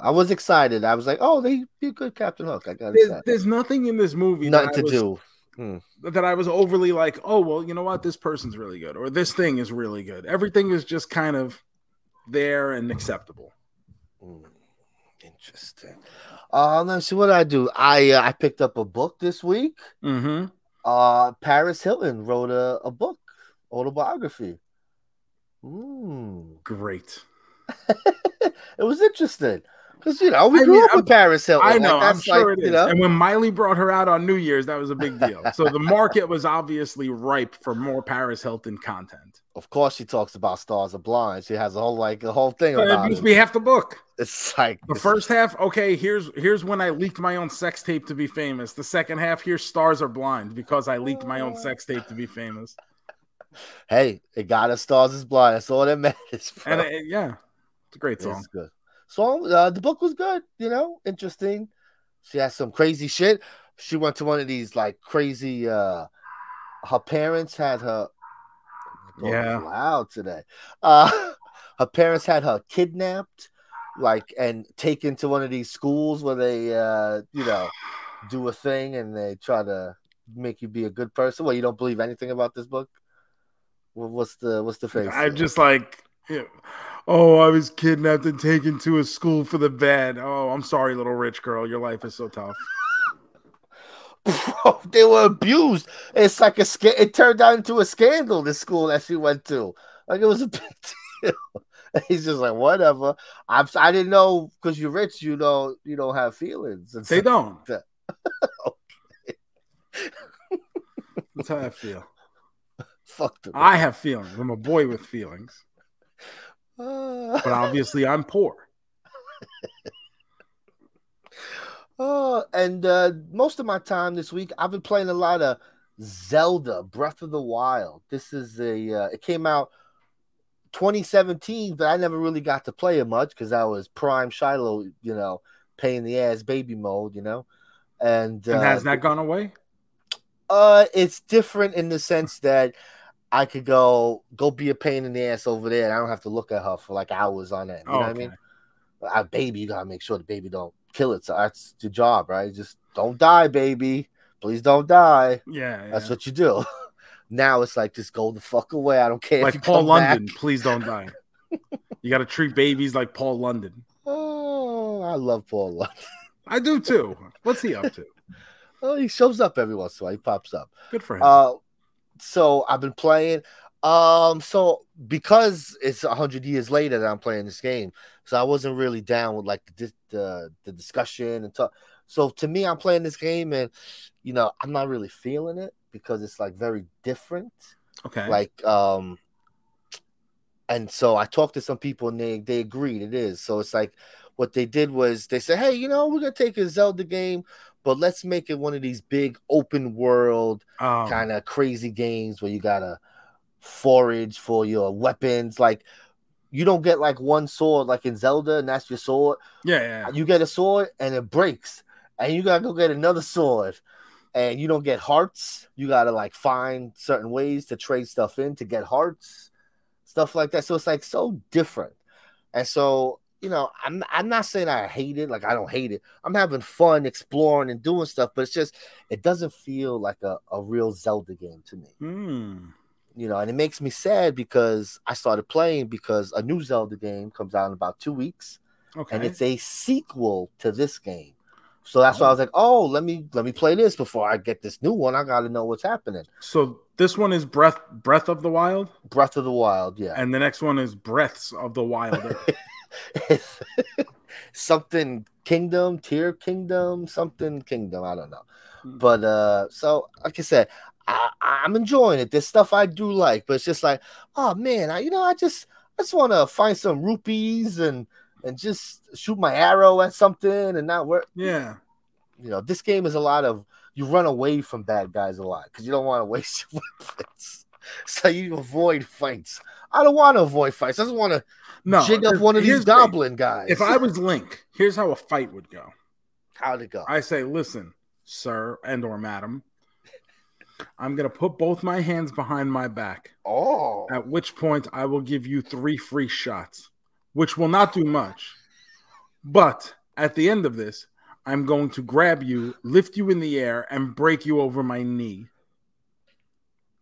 I was excited. I was like, "Oh, they be good Captain Hook." I got
there's, there's, nothing in this movie
nothing to was, do
hmm. that I was overly like, "Oh, well, you know what? This person's really good," or "This thing is really good." Everything is just kind of there and acceptable.
Hmm. Interesting. Uh, let's see what I do. I uh, I picked up a book this week.
Mm-hmm.
Uh, Paris Hilton wrote a, a book, autobiography. Mm.
Great.
it was interesting. Because you know we I grew mean, up with Paris Hilton.
I know, like, I'm sure like, it is. You know? And when Miley brought her out on New Year's, that was a big deal. so the market was obviously ripe for more Paris Hilton content.
Of course, she talks about Stars Are Blind. She has a whole like a whole thing but about
it. To be half the book.
It's like
the first half. Okay, here's here's when I leaked my own sex tape to be famous. The second half, here's Stars Are Blind because I leaked my own sex tape to be famous.
Hey, it got us Stars Is Blind. That's all that matters.
Bro. And it, yeah, it's a great song.
It's good song. Uh, the book was good, you know, interesting. She has some crazy shit. She went to one of these like crazy. uh Her parents had her.
Yeah,
Wow, today. Uh, her parents had her kidnapped, like, and taken to one of these schools where they, uh, you know, do a thing and they try to make you be a good person. Well, you don't believe anything about this book. What's the what's the face?
I'm just like. Yeah oh, I was kidnapped and taken to a school for the bad. Oh, I'm sorry, little rich girl. Your life is so tough.
Bro, they were abused. It's like a sca- it turned out into a scandal. The school that she went to, like it was a big deal. he's just like, whatever. I'm. I didn't know because you're rich. You don't. You don't have feelings.
And they don't. Like That's how I feel.
Fuck them.
I have feelings. I'm a boy with feelings but obviously I'm poor.
oh, and uh, most of my time this week, I've been playing a lot of Zelda Breath of the Wild. This is a uh, it came out 2017, but I never really got to play it much because I was prime Shiloh, you know, paying the ass baby mode, you know. And,
and has uh, that gone away?
Uh, it's different in the sense that I could go go be a pain in the ass over there, and I don't have to look at her for like hours on end. You oh, know what I mean? A baby, you gotta make sure the baby don't kill it. So that's your job, right? Just don't die, baby. Please don't die.
Yeah, yeah.
that's what you do. now it's like just go the fuck away. I don't care.
Like Paul London, back. please don't die. you got to treat babies like Paul London.
Oh, I love Paul London.
I do too. What's he up to?
Oh, he shows up every once in a while. He pops up.
Good for him.
Uh, so I've been playing. Um, so because it's a hundred years later that I'm playing this game, so I wasn't really down with like the the, the discussion and talk. So to me, I'm playing this game, and you know, I'm not really feeling it because it's like very different.
Okay.
Like, um, and so I talked to some people, and they they agreed it is. So it's like what they did was they said, hey, you know, we're gonna take a Zelda game, but let's make it one of these big open world um, kind of crazy games where you gotta forage for your weapons. Like you don't get like one sword like in Zelda, and that's your sword.
Yeah, yeah.
You get a sword and it breaks, and you gotta go get another sword. And you don't get hearts. You gotta like find certain ways to trade stuff in to get hearts, stuff like that. So it's like so different. And so you know, I'm I'm not saying I hate it, like I don't hate it. I'm having fun exploring and doing stuff, but it's just it doesn't feel like a, a real Zelda game to me.
Mm.
You know, and it makes me sad because I started playing because a new Zelda game comes out in about two weeks.
Okay.
And it's a sequel to this game. So that's oh. why I was like, oh, let me let me play this before I get this new one. I gotta know what's happening.
So this one is Breath Breath of the Wild?
Breath of the Wild, yeah.
And the next one is Breaths of the Wild.
something Kingdom, Tier Kingdom, something Kingdom. I don't know.
Hmm.
But uh, so like I said, I, I'm enjoying it. There's stuff I do like, but it's just like, oh man, I you know, I just I just want to find some rupees and and just shoot my arrow at something and not work.
Yeah.
You know, this game is a lot of you run away from bad guys a lot because you don't want to waste your weapons. So you avoid fights. I don't want to avoid fights. I just want to
No.
jig up one of these goblin guys.
If I was Link, here's how a fight would go.
how'd it go?
I say, listen, sir and or madam, I'm gonna put both my hands behind my back.
oh,
At which point I will give you three free shots, which will not do much. But at the end of this, I'm going to grab you, lift you in the air, and break you over my knee.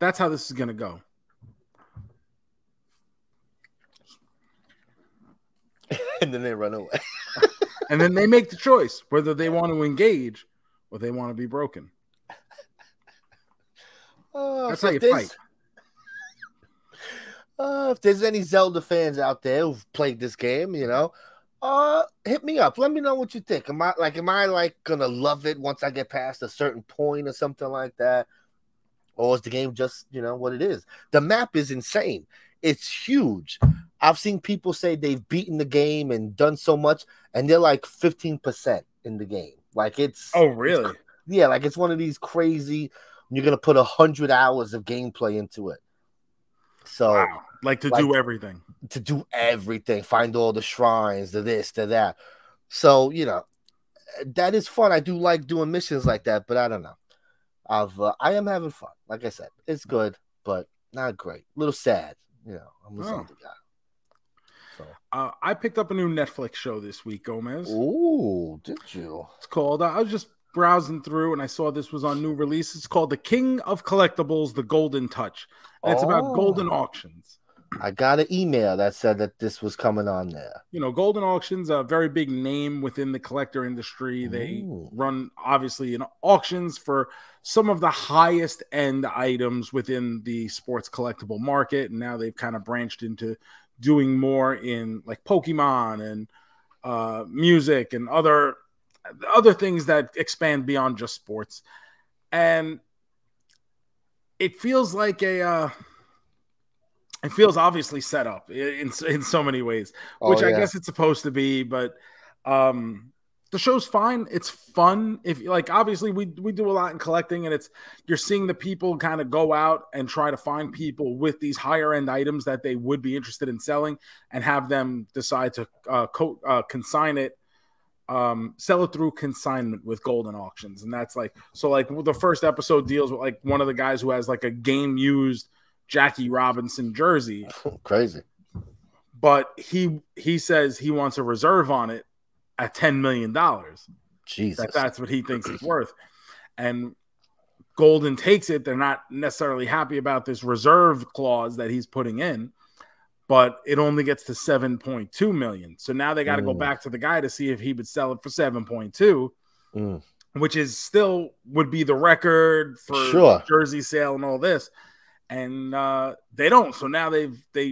That's how this is gonna go.
and then they run away.
And then they make the choice whether they want to engage or they want to be broken.
Oh,
That's how you fight.
Uh, if there's any Zelda fans out there who've played this game, you know, uh, hit me up. Let me know what you think. Am I like, am I like gonna love it once I get past a certain point or something like that, or is the game just you know what it is? The map is insane. It's huge. I've seen people say they've beaten the game and done so much, and they're like 15% in the game. Like it's
Oh, really?
yeah, like it's one of these crazy. You're gonna put a hundred hours of gameplay into it. So
Wow. Like to
Like-
do everything.
to do everything, find all the shrines, the this, the that. So you know, that is fun. I do like doing missions like that, but I don't know. I've uh, I am having fun. Like I said, it's good, but not great. A little sad, you know. I'm a
Oh.
Guy. So,
Uh, I picked up a new Netflix show this week, Gomez.
ooh, did you?
It's called. I was just browsing through and I saw this was on new release. It's called The King of Collectibles: The Goldin Touch. And it's about
Oh.
Goldin auctions.
I got an email that said that this was coming on there.
You know, Goldin Auctions a very big name within the collector industry. They
Ooh.
run obviously in auctions for some of the highest end items within the sports collectible market, and now they've kind of branched into doing more in like Pokemon and uh, music and other other things that expand beyond just sports. And it feels like a uh, it feels obviously set up in in so many ways which
Oh,
I guess it's supposed to be, but um the show's fine. It's fun. If like obviously we we do a lot in collecting and it's you're seeing the people kind of go out and try to find people with these higher end items that they would be interested in selling and have them decide to uh, co- uh consign it um sell it through consignment with Goldin auctions and that's like so like the first episode deals with like one of the guys who has like a game used Jackie Robinson jersey
Crazy.
but he he says he wants a reserve on it at 10 million dollars
Jesus.
that that's what he thinks it's worth and Goldin takes it they're not necessarily happy about this reserve clause that he's putting in but it only gets to 7.2 million so now they got to go
Mm.
back to the guy to see if he would sell it for 7.2
Mm.
which is still would be the record for
Sure.
jersey sale and all this and uh they don't. So now they've they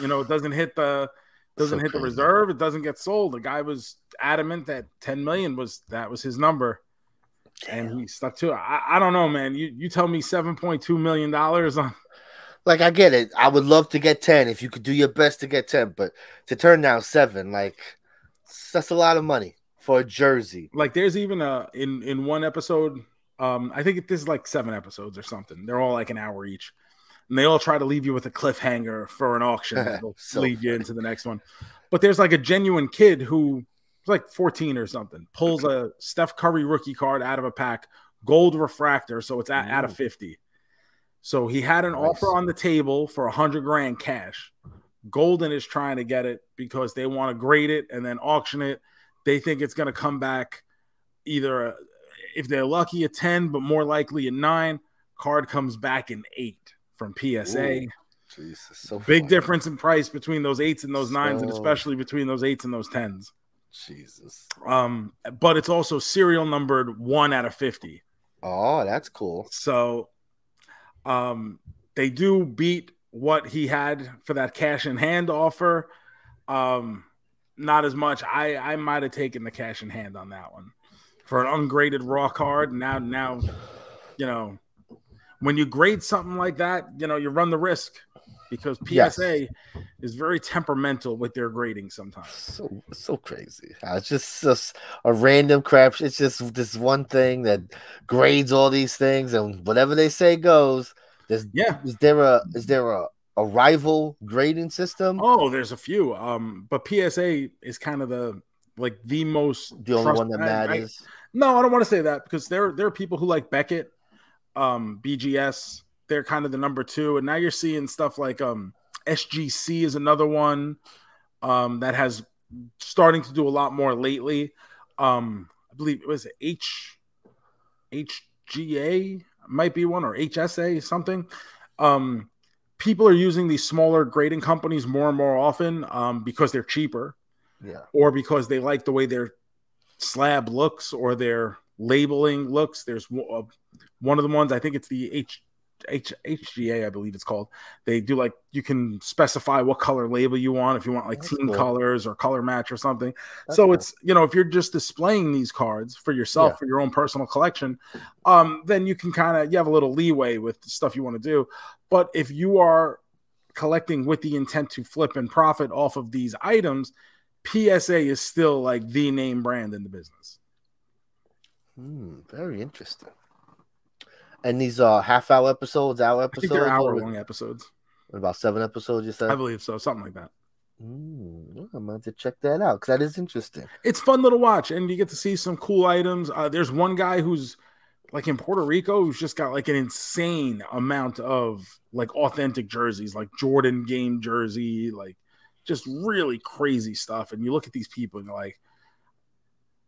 you know it doesn't hit the doesn't
So
hit the reserve. It doesn't get sold. The guy was adamant that 10 million was that was his number. And he stuck to it. I, I don't know man. You you tell me 7.2 million dollars on
like I get it. I would love to get 10 if you could do your best to get 10, but to turn down seven, like that's a lot of money for a jersey.
like there's even a in in one episode um i think this is like seven episodes or something. They're all like an hour each. And they all try to leave you with a cliffhanger for an auction that'll
So
lead you into the next one. But there's like a genuine kid who like 14 or something pulls a steph curry rookie card out of a pack gold refractor so it's at, out of 50 so he had an
Nice.
offer on the table for a hundred grand cash. Goldin is trying to get it because they want to grade it and then auction it. They think it's going to come back either if they're lucky a 10 but more likely a 9 card comes back an 8 from psa
Ooh, Jesus, so
big
funny.
difference in price between those 8s and those 9s and especially between those 8s and those 10s
Jesus.
um but it's also serial numbered 1 out of 50
Oh, that's cool.
so um they do beat what he had for that cash in hand offer um not as much. I I might have taken the cash in hand on that one for an ungraded raw card. Now now, you know, when you grade something like that, you know you run the risk because PSA yes. is very temperamental with their grading sometimes.
So so crazy. It's just, just a random crap. It's just this one thing that grades all these things, and whatever they say goes. There's, yeah. Is there a is there a a rival grading system?
Oh, there's a few. Um, but PSA is kind of the like the most
the only one that matters.
I, no, I don't want to say that because there there are people who like Beckett, um, BGS. They're kind of the number two, and now you're seeing stuff like um SGC is another one um that has starting to do a lot more lately. Um, I believe it was H HGA might be one or HSA something. Um, people are using these smaller grading companies more and more often um, because they're cheaper,
yeah,
or because they like the way their slab looks or their labeling looks. There's uh, one of the ones I think it's the H H, HGA, I believe it's called. They do like you can specify what color label you want if you want like That's team cool. colors or color match or something. That's so cool. it's you know if you're just displaying these cards for yourself yeah. for your own personal collection, um, then you can kind of you have a little leeway with the stuff you want to do. But if you are collecting with the intent to flip and profit off of these items, PSA is still like the name brand in the business.
Hmm, very interesting. And these are half hour episodes, hour episodes?
they're hour long episodes.
About seven episodes, you said?
I believe so, something like that.
Mm, I'm going to check that out because that is interesting.
It's fun little watch, and you get to see some cool items. Uh, there's one guy who's like in Puerto Rico who's just got like an insane amount of like authentic jerseys, like Jordan game jersey, like just really crazy stuff. And you look at these people and you're like,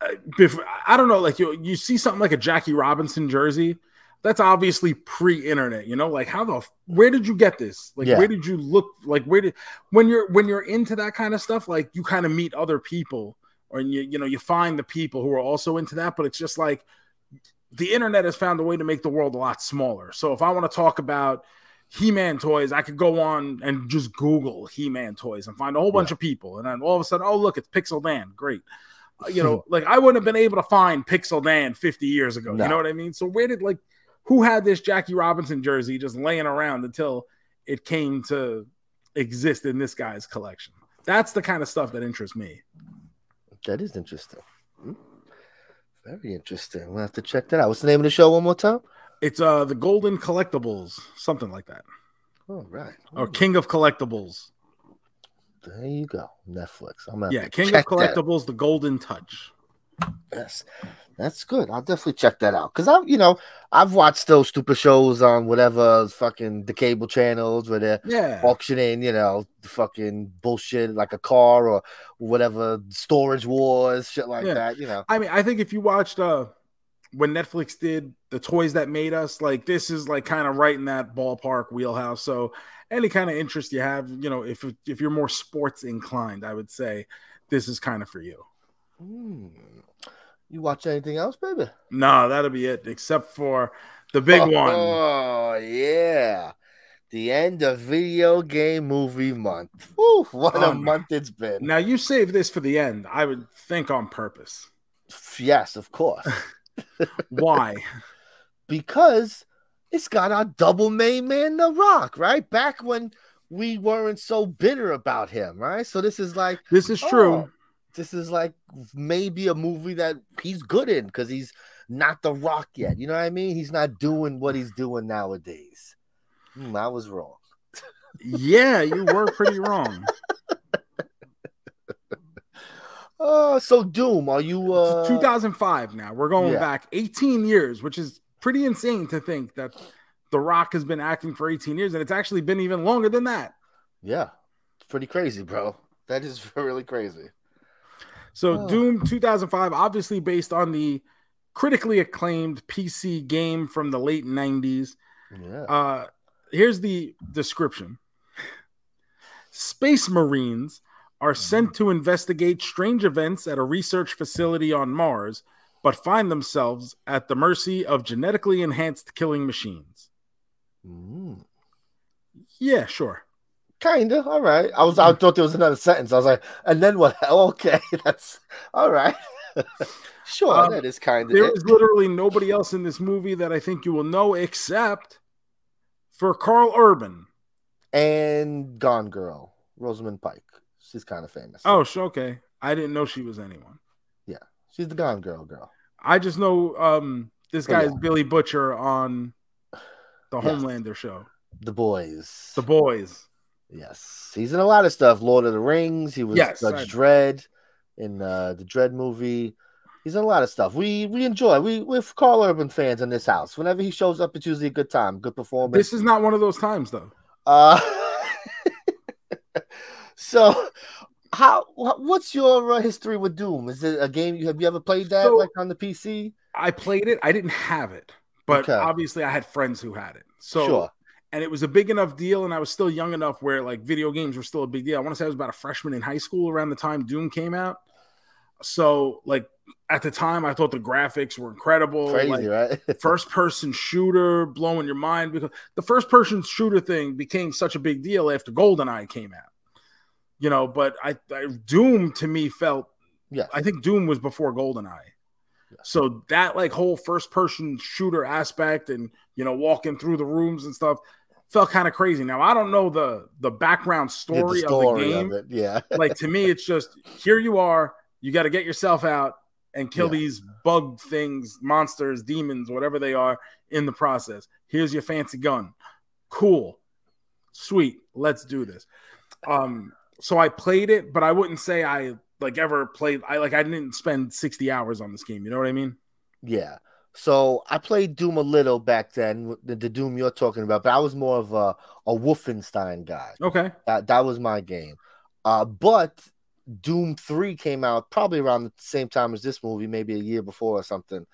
uh, I don't know, like you you see something like a Jackie Robinson jersey, that's obviously pre-internet, you know, like how the where did you get this? Like yeah. where did you look like where did when you're when you're into that kind of stuff, like you kind of meet other people or you you know, you find the people who are also into that, but it's just like the internet has found a way to make the world a lot smaller. So if I want to talk about he-Man toys, I could go on and just Google He-Man toys and find a whole bunch yeah. of people, and then all of a sudden, oh look, it's Pixel Dan, great. Uh, you know, like I wouldn't have been able to find Pixel Dan 50 years ago. No. You know what I mean? So where did like who had this Jackie Robinson jersey just laying around until it came to exist in this guy's collection? That's the kind of stuff that interests me.
That is interesting. Hmm. Very interesting. We'll have to check that out. What's the name of the show one more time?
It's uh the Goldin Collectibles, something like that.
Oh right.
Or King of Collectibles.
There you go. Netflix.
I'm yeah, King of Collectibles, that. the Goldin Touch.
Yes. That's good. I'll definitely check that out because I'm, you know, I've watched those stupid shows on whatever fucking the cable channels where they're
yeah.
auctioning, you know, the fucking bullshit like a car or whatever storage wars, shit like yeah. that. You know,
I mean, I think if you watched uh when Netflix did the toys that made us, like this is like kind of right in that ballpark wheelhouse. So any kind of interest you have, you know, if if you're more sports inclined, I would say this is kind of for you.
Mm. You watch anything else, baby?
No, that'll be it, except for the big
oh,
one.
Oh yeah. The end of video game movie month. Woo, what um, a month it's been.
Now you save this for the end, I would think on purpose.
Yes, of course.
Why?
because it's got our double main man, The Rock, right? Back when we weren't so bitter about him, right? So this is like
this is true. Oh,
this is like maybe a movie that he's good in because he's not the rock yet. You know what I mean? He's not doing what he's doing nowadays. Mm, I was wrong.
yeah, you were pretty wrong.
Uh, so Doom, are you uh
2005 now? We're going yeah. back 18 years, which is pretty insane to think that The Rock has been acting for 18 years and it's actually been even longer than that.
Yeah. It's pretty crazy, bro. That is really crazy.
So oh. Doom 2005, obviously based on the critically acclaimed PC game from the late 90s.
Yeah.
Uh, here's the description. Space Marines are mm-hmm. sent to investigate strange events at a research facility on Mars, but find themselves at the mercy of genetically enhanced killing machines.
Mm.
Yeah, sure.
Kinda. All right. I was. I thought there was another sentence. I was like, and then what? okay, that's all right. sure, um, that is kind of.
There is literally nobody else in this movie that I think you will know except for Karl Urban
and Gone Girl, Rosamund Pike. She's kind of famous.
Oh, okay. I didn't know she was anyone.
Yeah, she's the Gone Girl girl.
I just know um, this guy yeah. is Billy Butcher on the Homelander show.
The Boys.
The Boys.
Yes, he's in a lot of stuff. Lord of the Rings. He was yes, Judge Dredd in uh, the Dredd movie. He's in a lot of stuff. We we enjoy. We we're Karl Urban fans in this house. Whenever he shows up, it's usually a good time, good performance.
This is not one of those times, though.
Uh, so how what's your uh, history with Doom? Is it a game you have you ever played that so, like on the PC?
I played it. I didn't have it, but okay. obviously I had friends who had it. So sure and it was a big enough deal and i was still young enough where like video games were still a big deal i want to say i was about a freshman in high school around the time doom came out so like at the time i thought the graphics were incredible
crazy like, right
first person shooter blowing your mind because the first person shooter thing became such a big deal after goldeneye came out you know but i, I doom to me felt yeah i think doom was before goldeneye so that like whole first person shooter aspect and you know walking through the rooms and stuff felt kind of crazy. Now I don't know the the background story, yeah, the story of the game. Of
yeah.
like to me, it's just here you are, you got to get yourself out and kill yeah. these bug things, monsters, demons, whatever they are in the process. Here's your fancy gun. Cool. Sweet. Let's do this. Um so I played it, but I wouldn't say I like ever played I like I didn't spend 60 hours on this game, you know what I mean?
Yeah. So I played Doom a little back then, the, the, Doom you're talking about, but I was more of a, a Wolfenstein guy.
Okay.
That, that was my game. Uh, but Doom 3 came out probably around the same time as this movie, maybe a year before or something.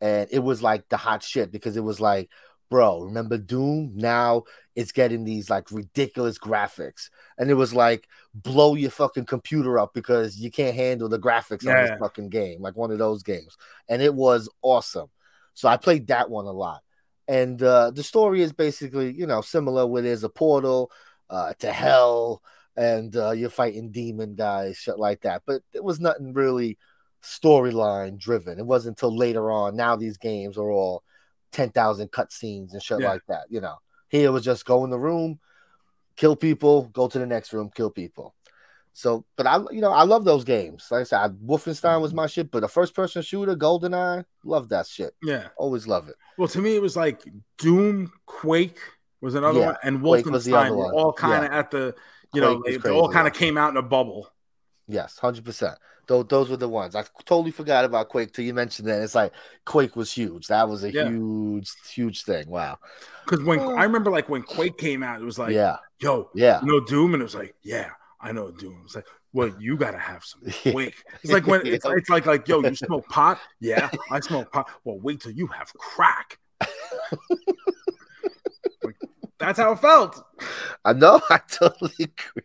And it was like the hot shit because it was like, bro, remember Doom? Now it's getting these like ridiculous graphics. And it was like, blow your fucking computer up because you can't handle the graphics yeah. on this fucking game, like one of those games. And it was awesome. So I played that one a lot. And uh, the story is basically, you know, similar where there's a portal uh, to hell and uh, you're fighting demon guys, shit like that. But it was nothing really storyline driven. It wasn't until later on. Now these games are all 10,000 cutscenes and shit yeah. like that, you know. Here was just go in the room, kill people, go to the next room, kill people. So, but I, you know, I love those games. Like I said, I, Wolfenstein was mm-hmm. my shit, but a first person shooter, GoldenEye, love that shit.
Yeah.
Always love it.
Well, to me, it was like Doom, Quake was another yeah. one, and Wolfenstein were all kind of yeah. at the, you Quake know, they, they, all kind of came out in a bubble.
Yes, 100%. Those, those were the ones. I totally forgot about Quake till you mentioned that. It's like Quake was huge. That was a yeah. huge, huge thing. Wow.
Because when oh. I remember, like, when Quake came out, it was like,
yeah,
yo,
yeah,
you know, Doom, and it was like, yeah I know Doom. It's like, well, you gotta have some Quake. It's like when it's, it's like like, yo, you smoke pot? Yeah, I smoke pot. Well, wait till you have crack. like, that's how it felt.
I know. I totally agree.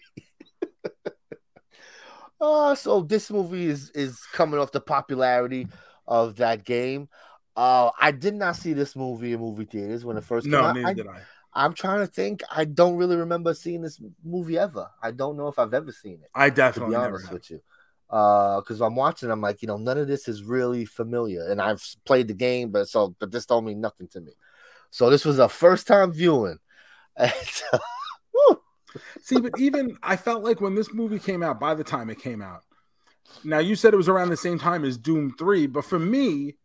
Uh, so this movie is is coming off the popularity of that game. Uh, I did not see this movie in movie theaters when it first came
no,
out.
neither I, did I.
I'm trying to think. I don't really remember seeing this movie ever. I don't know if I've ever seen it.
I definitely to be honest
with you. Because uh, I'm watching, I'm like, you know, none of this is really familiar, and I've played the game, but so, but this don't mean nothing to me. So this was a first time viewing.
See, but even I felt like when this movie came out, by the time it came out, now you said it was around the same time as Doom 3, but for me,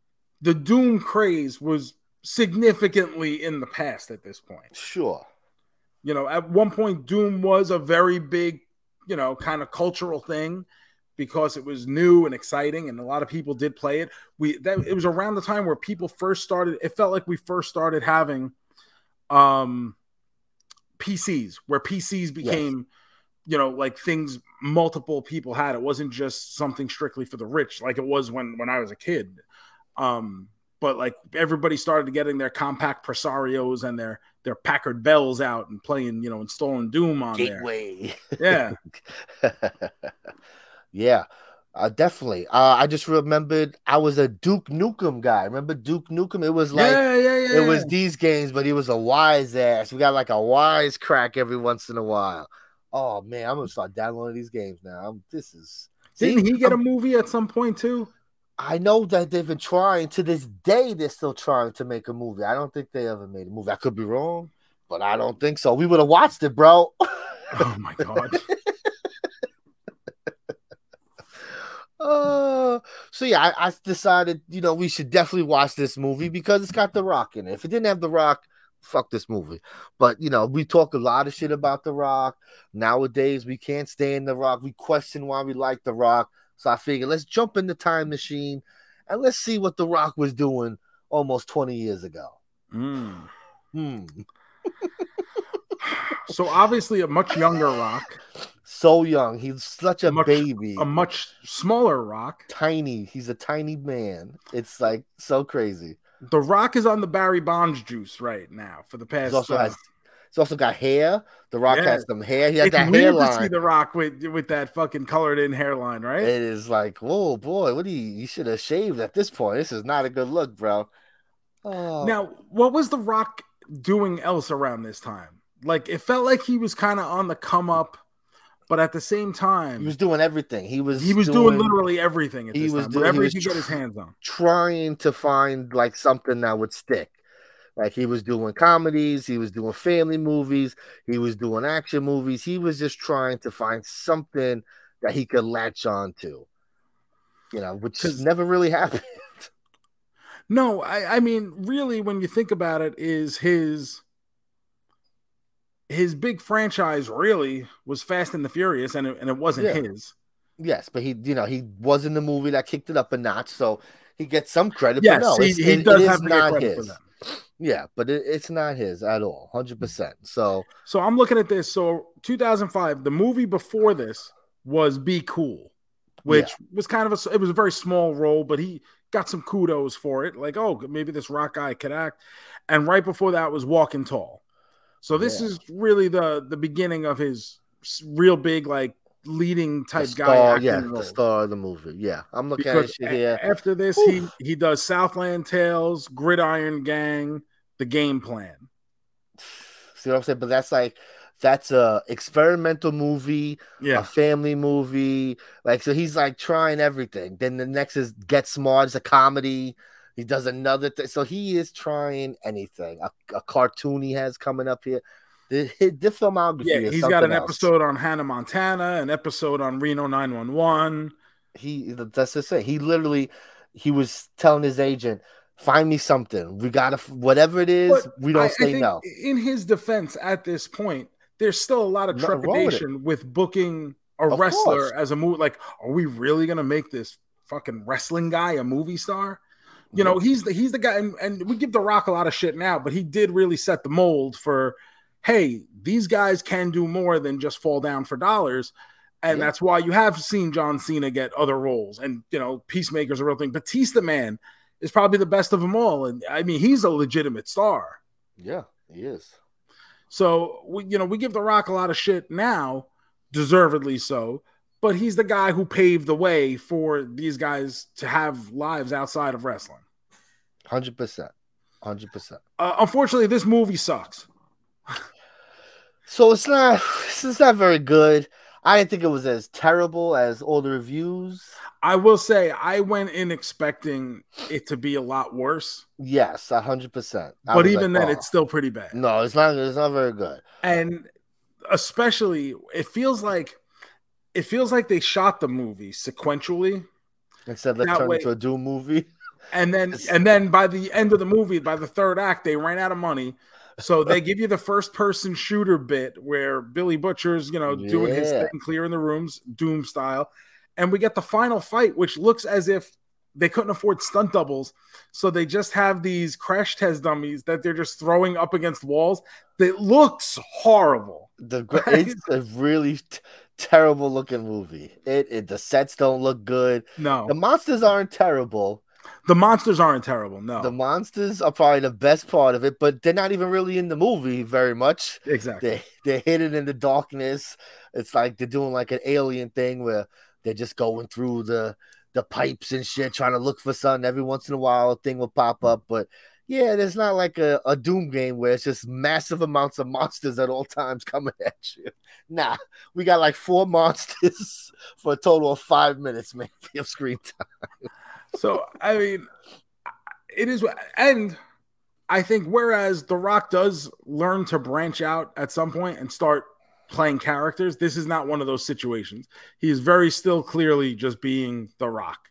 the Doom craze was significantly in the past at this point.
Sure.
You know, at one point, Doom was a very big, you know, kind of cultural thing because it was new and exciting, and a lot of people did play it. We that it was around the time where people first started. It felt like we first started having um PCs, where PCs became, yes. you know, like things multiple people had. It wasn't just something strictly for the rich, like it was when when I was a kid. Um, but like everybody started getting their Compaq Presarios and their their Packard Bells out and playing, you know, installing Doom on
Gateway.
there.
Yeah. yeah. Uh, definitely. Uh, I just remembered I was a Duke Nukem guy. Remember Duke Nukem? It was like
yeah, yeah, yeah.
it was these games, but he was a wise ass. We got like a wise crack every once in a while. Oh man, I'm gonna start downloading these games now. I'm, this is.
Didn't see, he get I'm, a movie at some point too?
I know that they've been trying to this day. They're still trying to make a movie. I don't think they ever made a movie. I could be wrong, but I don't think so. We would have watched it, bro.
Oh my god.
uh, so yeah, I, I, decided you know we should definitely watch this movie because it's got The Rock in it. If it didn't have The Rock, fuck this movie. But you know, we talk a lot of shit about The Rock nowadays. We can't stand The Rock. We question why we like The Rock. So I figured let's jump in the time machine and let's see what The Rock was doing almost 20 years ago.
Mm.
Hmm.
so obviously a much younger Rock.
So young. He's such a,
a much,
baby.
A much smaller Rock.
Tiny. He's a tiny man. It's like so crazy.
The Rock is on the Barry Bonds juice right now for the past.
He also uh, has. He's also got hair. The Rock yeah. has some hair. He has it's that weird hairline. To
see The Rock with with that fucking colored in hairline, right?
It is like, whoa, boy, what do you? You should have shaved at this point. This is not a good look, bro.
Oh. Now, what was The Rock doing else around this time? Like, it felt like he was kind of on the come up but at the same time,
he was doing everything. He was
he was doing, doing literally everything. he was time. doing whatever he, he could get his hands on.
Trying to find like something that would stick. Like he was doing comedies, he was doing family movies, he was doing action movies. He was just trying to find something that he could latch on to. You know, which has never really happened.
No, I, I mean, really, when you think about it, is his his big franchise really was Fast and the Furious, and it, and it wasn't yeah. his.
Yes, but he, you know, he was in the movie that kicked it up a notch, so he gets some credit.
Yes,
no,
he, he it, does it have not his.
Yeah, but it, it's not his at all, hundred percent. So,
so I'm looking at this. So, 2005, the movie before this was Be Cool, which yeah. was kind of a it was a very small role, but he got some kudos for it. Like, oh, maybe this rock guy could act. And right before that was Walking Tall. So this yeah. is really the the beginning of his real big like leading type
star,
guy.
Yeah, role. the star of the movie. Yeah, I'm looking because at it here.
After this, Oof. he he does Southland Tales, Gridiron Gang, The Game Plan.
See what I'm saying? But that's like that's a experimental movie,
yeah,
a family movie. Like so, he's like trying everything. Then the next is Get Smart, it's a comedy. He does another thing. So he is trying anything. A, a cartoon he has coming up here. The, the filmography.
Yeah, he's got an else. episode on Hannah Montana, an episode on Reno 911.
He that's the say. He literally he was telling his agent, find me something. We gotta whatever it is, but we don't I, say I no.
In his defense, at this point, there's still a lot of trepidation with, with, booking a of wrestler course. as a movie. Like, are we really gonna make this fucking wrestling guy a movie star? You know, he's the he's the guy, and, and we give The Rock a lot of shit now, but he did really set the mold for, hey, these guys can do more than just fall down for dollars. And yeah. that's why you have seen John Cena get other roles. And, you know, Peacemaker's a real thing. Batista, man, is probably the best of them all. And I mean, he's a legitimate star.
Yeah, he is.
So, we, you know, we give The Rock a lot of shit now, deservedly so but he's the guy who paved the way for these guys to have lives outside of wrestling.
Hundred percent, hundred percent.
Uh, unfortunately, this movie sucks.
so it's not it's not very good. I didn't think it was as terrible as all the reviews.
I will say I went in expecting it to be a lot worse.
Yes, hundred percent.
But even like, then, oh. it's still pretty bad.
No, it's not. It's not very good.
And especially, it feels like it feels like they shot the movie sequentially.
Instead, let's turn way, into a Doom movie.
And then, and then by the end of the movie, by the third act, they ran out of money. So they give you the first person shooter bit where Billy Butcher's, you know, yeah. doing his thing, clearing the rooms, Doom style. And we get the final fight, which looks as if they couldn't afford stunt doubles. So they just have these crash test dummies that they're just throwing up against walls. That looks horrible.
The it's a really terrible looking movie. It, it the sets don't look good.
No,
the monsters aren't terrible.
The monsters aren't terrible. No,
the monsters are probably the best part of it, but they're not even really in the movie very much.
Exactly,
they they're hidden in the darkness. It's like they're doing like an alien thing where they're just going through the the pipes and shit, trying to look for something. Every once in a while, a thing will pop up, but yeah, there's not like a, a Doom game where it's just massive amounts of monsters at all times coming at you. Nah, we got like four monsters for a total of five minutes, maybe, of screen time.
So, I mean, it is, and I think whereas The Rock does learn to branch out at some point and start playing characters, this is not one of those situations. He is very still clearly just being The Rock.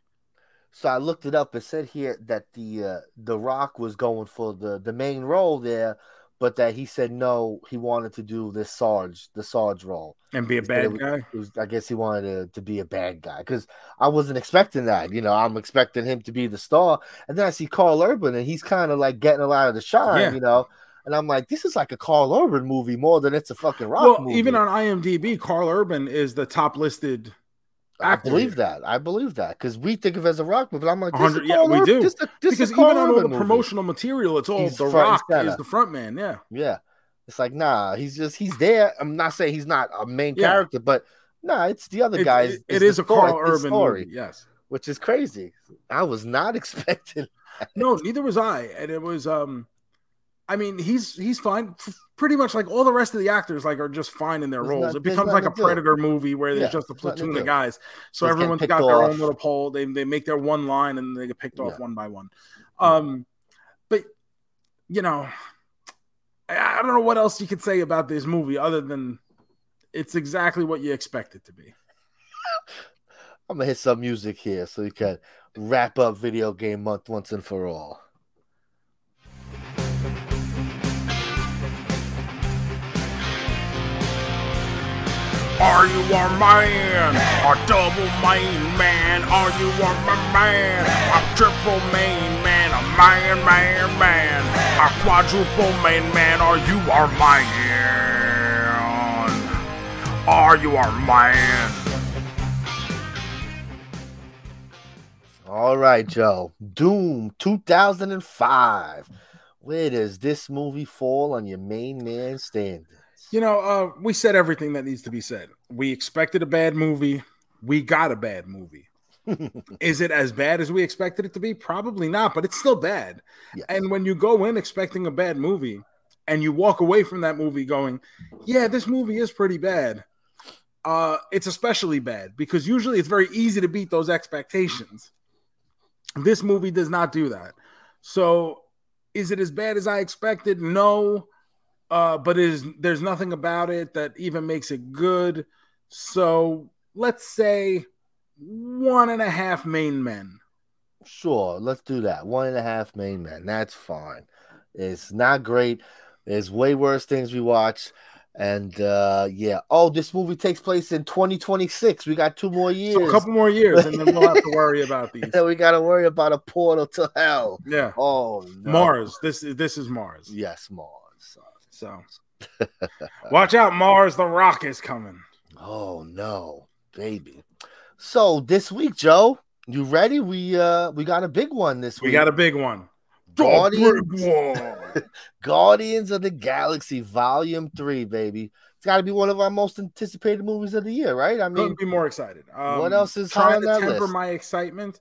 So I looked it up. It said here that the uh, the Rock was going for the the main role there, but that he said no, he wanted to do this Sarge, the Sarge role,
and be a bad was, guy.
Was, I guess he wanted to, to be a bad guy because I wasn't expecting that. You know, I'm expecting him to be the star, and then I see Karl Urban, and he's kind of like getting a lot of the shine. Yeah. You know. And I'm like, this is like a Karl Urban movie more than it's a fucking rock well, movie.
Even on IMDb, Karl Urban is the top listed
I believe that. I believe that because we think of it as a rock movie. I'm like,
yeah, we do. This, this because even on all the movie. promotional material, it's all he's the rock is the front man. Yeah,
yeah. It's like, nah, he's just he's there. I'm not saying he's not a main yeah. character, but nah, it's the other guys.
It, it is a Karl Urban story, movie, yes,
which is crazy. I was not expecting. That.
No, neither was I, and it was um I mean, he's he's fine. Pretty much like all the rest of the actors, like are just fine in their there's roles. Not, it becomes like a Predator movie where there's yeah, just a platoon of guys. So just everyone's got their own little pole. They they make their one line and they get picked off yeah. one by one. Um, but you know, I, I don't know what else you could say about this movie other than it's exactly what you expect it to be.
I'm gonna hit some music here so you can wrap up video game month once and for all.
Are you a man? A double main man? Are you a man? A triple main man? A man, man, man? A quadruple main man? Are you our man? Are you our man?
All right, Joe. Doom 2005. Where does this movie fall on your main man standard?
You know, uh, we said everything that needs to be said. We expected a bad movie. We got a bad movie. Is it as bad as we expected it to be? Probably not, but it's still bad. Yes. And when you go in expecting a bad movie and you walk away from that movie going, yeah, this movie is pretty bad, uh, it's especially bad because usually it's very easy to beat those expectations. This movie does not do that. So, is it as bad as I expected? No uh, but is there's nothing about it that even makes it good. So let's say one and a half main men.
Sure, let's do that. One and a half main men. That's fine. It's not great. There's way worse things we watch. And uh yeah. Oh, this movie takes place in 2026. We got two more years. So
a couple more years, and then we'll have to worry about these.
we gotta worry about a portal to hell.
Yeah.
Oh
no. Mars. This is this is Mars.
Yes, Mars.
So watch out, Mars. The Rock is coming.
Oh no, baby. So this week, Joe, you ready? We uh we got a big one this
week.
We
got a big one.
Guardians, Guardians of the Galaxy Volume Three, baby. It's got to be one of our most anticipated movies of the year, right? I mean,
couldn't be more excited.
Um, what else is
trying to temper list? my excitement?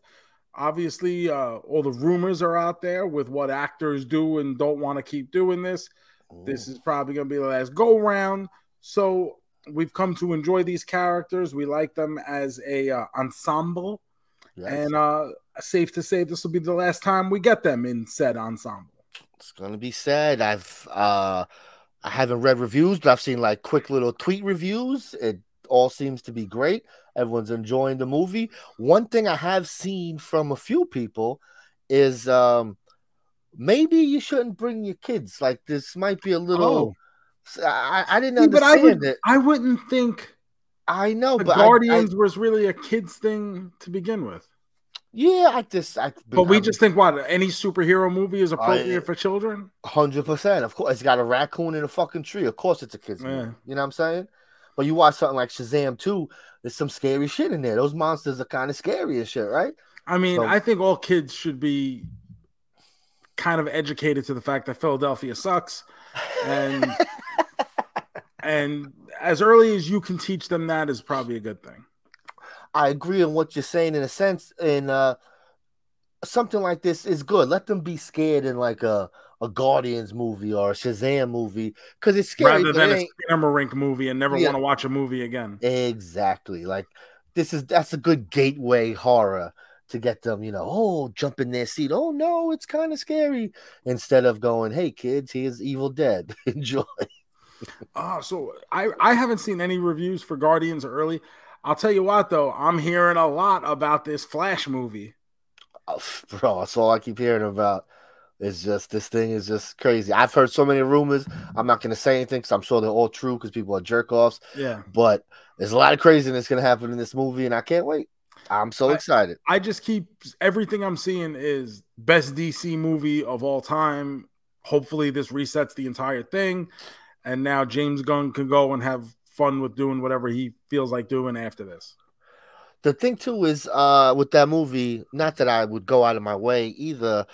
Obviously, uh, all the rumors are out there with what actors do and don't want to keep doing this. This is probably going to be the last go round. So we've come to enjoy these characters. We like them as a uh, ensemble, yes. and uh, safe to say this will be the last time we get them in said ensemble.
It's going to be sad. I've uh, I haven't read reviews, but I've seen like quick little tweet reviews. It all seems to be great. Everyone's enjoying the movie. One thing I have seen from a few people is um, maybe you shouldn't bring your kids. Like this might be a little. Oh. I, I didn't understand but I
would,
it.
I wouldn't think.
I know,
but Guardians I, I, was really a kids thing to begin with.
Yeah, I just, I,
but, we just think what any superhero movie is appropriate for children.
Hundred percent, of course. It's got a raccoon in a fucking tree. Of course, it's a kids yeah. movie. You know what I'm saying? But you watch something like Shazam 2, there's some scary shit in there. Those monsters are kind of scary and shit, right?
I mean, so, I think all kids should be kind of educated to the fact that Philadelphia sucks, and and as early as you can teach them that is probably a good thing.
I agree on what you're saying in a sense. In uh, something like this is good. Let them be scared in like a a Guardians movie or a Shazam movie because it's scary.
Rather than a Skinamarink movie and never yeah. want to watch a movie again.
Exactly. Like this is that's a good gateway horror to get them, you know, oh, jump in their seat. Oh no, it's kind of scary. Instead of going, hey kids, here's Evil Dead. Enjoy.
uh, so I I haven't seen any reviews for Guardians early. I'll tell you what though, I'm hearing a lot about this Flash movie.
Oh, bro, that's all I keep hearing about. It's just this thing is just crazy. I've heard so many rumors. I'm not gonna say anything because I'm sure they're all true because people are jerk offs.
Yeah.
But there's a lot of craziness gonna happen in this movie, and I can't wait. I'm so
I,
excited.
I just keep everything I'm seeing is best DC movie of all time. Hopefully, this resets the entire thing, and now James Gunn can go and have fun with doing whatever he feels like doing after this.
The thing too is uh with that movie, not that I would go out of my way either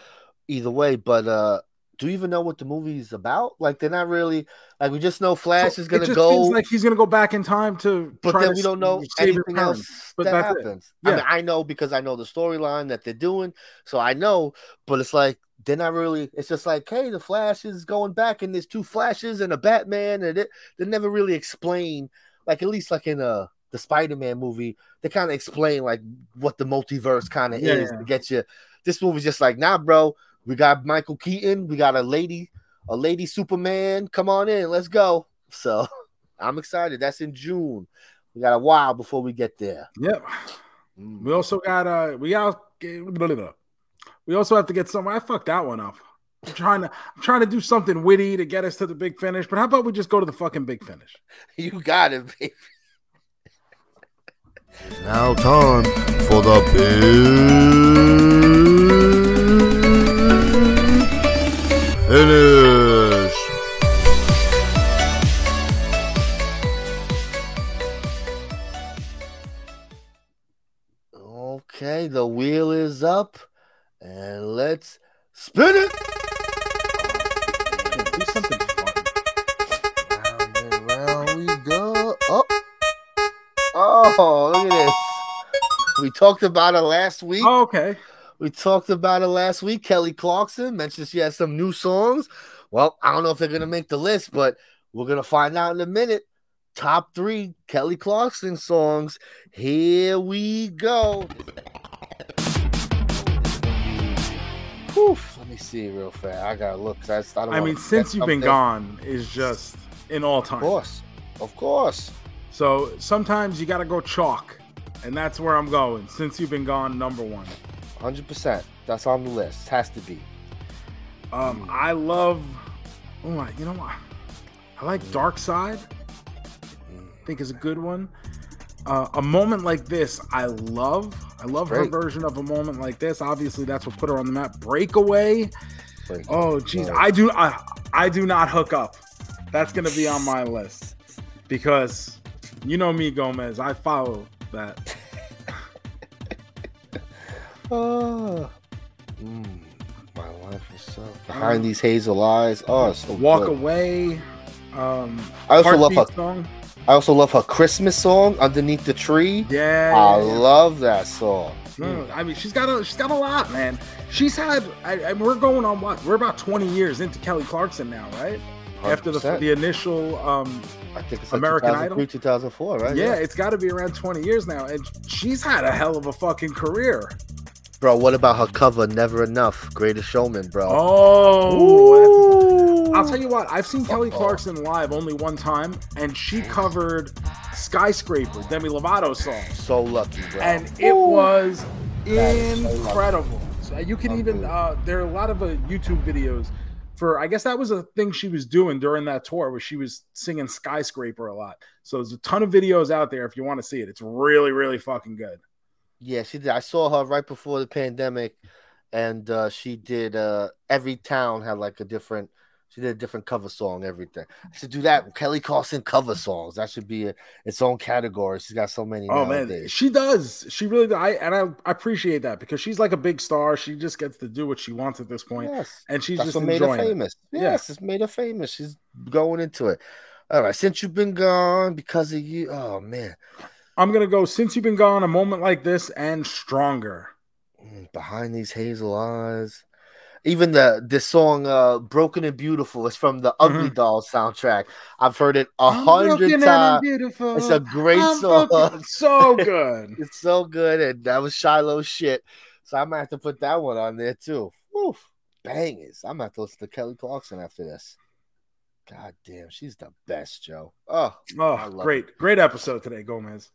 either way, but uh do you even know what the movie is about? Like they're not really like we just know Flash so is gonna go
like he's gonna go back in time to
but then we don't know anything else but that happens. Yeah. I mean I know because I know the storyline that they're doing, so I know, but it's like they're not really it's just like hey the Flash is going back and there's two flashes and a Batman and it they never really explain like at least like in a the Spider-Man movie, they kind of explain like what the multiverse kind of yeah, is to get you. This movie's just like, nah, bro we got Michael Keaton. We got a lady, a lady Superman. Come on in, let's go. So I'm excited. That's in June. We got a while before we get there.
Yep. Mm. We also got uh we got we also have to get some I fucked that one up. I'm trying to I'm trying to do something witty to get us to the big finish, but how about we just go to the fucking big finish?
You got it, baby.
It's now time for the big
up, and let's spin it.
Do something fun.
Round and round we go. Oh, oh, look at this. We talked about it last week.
Oh, okay.
We talked about it last week. Kelly Clarkson mentioned she has some new songs. Well, I don't know if they're gonna make the list, but we're gonna find out in a minute. Top three Kelly Clarkson songs. Here we go. Oof, let me see real fast. I gotta look. I, I,
I mean, since you've been gone is just in all time.
Of course, of course.
So sometimes you gotta go chalk, and that's where I'm going. Since you've been gone, number one.
Hundred percent. That's on the list. Has to be.
Um, hmm. I love. Oh my, you know what? I like hmm. Dark Side. I think is a good one. Uh, a moment like this, I love. I love her version of a moment like this. Obviously, that's what put her on the map. Breakaway. Breakaway. Oh, geez, I do. I I do not hook up. That's gonna be on my list because you know me, Gomez. I follow that.
Oh. Mm, my life is so behind um, these hazel eyes. Oh, so
walk good. away. Um,
I also love her song. I also love her Christmas song underneath the tree.
Yeah,
I love that song.
No, I mean she's got a she's got a lot, man. She's had. We're going on what? We're about twenty years into Kelly Clarkson now, right? 100%. After the the initial um,
I think it's like American Idol, 2004, right?
Yeah, yeah. it's got to be around twenty years now, and she's had a hell of a fucking career.
Bro, what about her cover, Never Enough, Greatest Showman, bro?
Oh, I'll tell you what, I've seen Kelly Clarkson live only one time, and she covered Skyscraper, Demi Lovato song.
So lucky, bro.
And it Ooh. was incredible. So you can even, uh, there are a lot of uh, YouTube videos for, I guess that was a thing she was doing during that tour where she was singing Skyscraper a lot. So there's a ton of videos out there if you want to see it. It's really, really fucking good.
Yeah, she did. I saw her right before the pandemic, and uh, she did. Uh, every town had like a different. She did a different cover song. Everything. I should do that. Kelly Clarkson cover songs. That should be a, its own category. She's got so many.
Oh nowadays. man, she does. She really. Does. I and I, I appreciate that because she's like a big star. She just gets to do what she wants at this point. Yes, and she's That's just made her
famous.
It.
Yes, yeah. it's made her famous. She's going into it. All right, since you've been gone because of you. Oh man,
I'm gonna go since you've been gone. A moment like this and stronger.
Mm, behind these hazel eyes. Even the this song uh Broken and Beautiful is from the Ugly mm-hmm. Doll soundtrack. I've heard it a hundred times. It's a great I'm song. Broken.
So good.
it's so good. And that was Shiloh shit. So I'm gonna have to put that one on there too. Oof. Bangers. I'm gonna have to listen to Kelly Clarkson after this. God damn, she's the best, Joe. Oh,
oh great, it. great episode today, Gomez.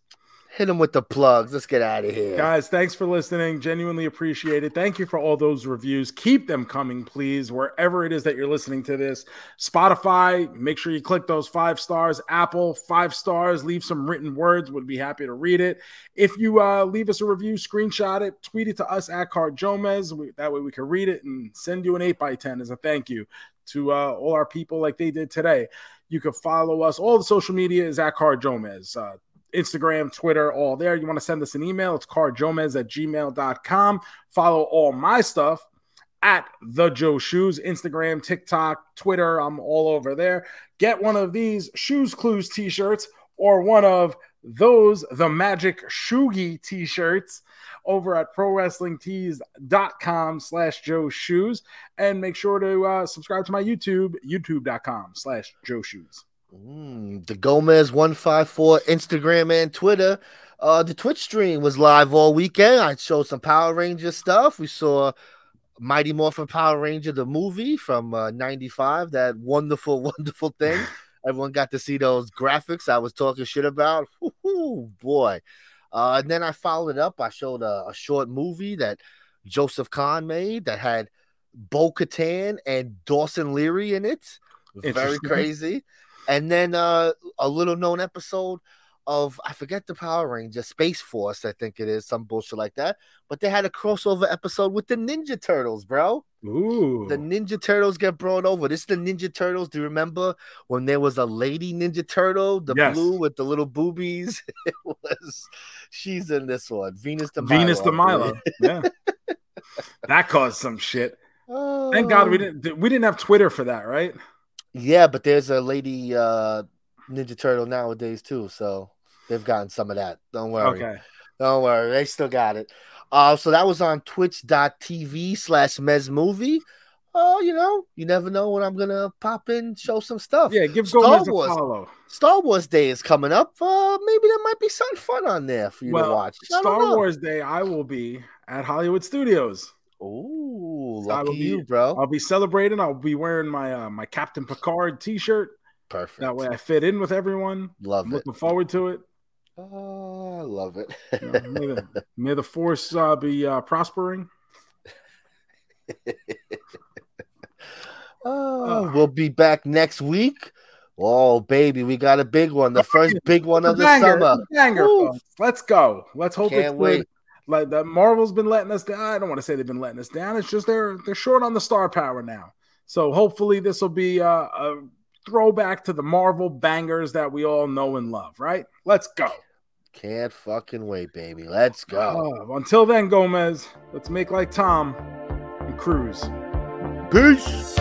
Hit him with the plugs. Let's get out of here.
Guys, thanks for listening. Genuinely appreciate it. Thank you for all those reviews. Keep them coming, please, wherever it is that you're listening to this. Spotify, make sure you click those five stars. Apple, five stars. Leave some written words. Would be happy to read it. If you uh, leave us a review, screenshot it, tweet it to us at Car JoeMeZ. that way we can read it and send you an 8 by 10 as a thank you to uh, all our people like they did today. You can follow us. All the social media is at Car JoeMeZ. Uh, Instagram, Twitter, all there. You want to send us an email, it's carjoemez at gmail.com. Follow all my stuff at the Joe Shoes, Instagram, TikTok, Twitter. I'm all over there. Get one of these Shoes Clues t shirts or one of those, the Magic Shoogie t shirts over at prowrestlingtees.com slash Joe Shoes. And make sure to uh, subscribe to my YouTube, youtube.com slash Joe Shoes.
Mm, the Gomez one five four Instagram and Twitter. Uh, the Twitch stream was live all weekend. I showed some Power Ranger stuff. We saw Mighty Morphin Power Ranger the movie from uh, '95. That wonderful, wonderful thing. Everyone got to see those graphics I was talking shit about. Boy. Uh, and then I followed it up. I showed a, a short movie that Joseph Kahn made that had Bo Katan and Dawson Leary in it. Very crazy. And then uh, a little known episode of I forget the Power Ranger Space Force, I think it is some bullshit like that. But they had a crossover episode with the Ninja Turtles, bro.
Ooh,
the Ninja Turtles get brought over. This is the Ninja Turtles. Do you remember when there was a lady Ninja Turtle, the yes. blue with the little boobies? it was she's in this one, Venus the
Venus de Milo. yeah, that caused some shit. Oh. Thank God we oh. didn't we didn't have Twitter for that, right?
Yeah, but there's a lady uh Ninja Turtle nowadays too, so they've gotten some of that. Don't worry. Okay. Don't worry, they still got it. Uh, so that was on twitch.tv slash MeZ Movie. Oh, uh, you know, you never know when I'm gonna pop in, show some stuff.
Yeah, give Star Gomez Wars. follow.
Star Wars Day is coming up. Uh, maybe there might be some fun on there for you well, to watch.
Star Wars Day, I will be at Hollywood Studios.
Oh, lucky be, you, bro!
I'll be celebrating. I'll be wearing my uh, my Captain Picard T-shirt.
Perfect.
That way, I fit in with everyone.
Love
I'm
it.
Looking forward to it.
Oh, I love it.
you know, may, the, may, the, force uh, be uh, prospering.
oh, we'll be back next week. Oh, baby, we got a big one. The first big one of the banger, summer.
Banger, Let's go. Let's hope Can't it's wait. Like the Marvel's been letting us down. I don't want to say they've been letting us down. It's just they're they're short on the star power now. So hopefully this will be a, a throwback to the Marvel bangers that we all know and love. Right? Let's go.
Can't fucking wait, baby. Let's go.
Uh, until then, Gomez, let's make like Tom and cruise.
Peace.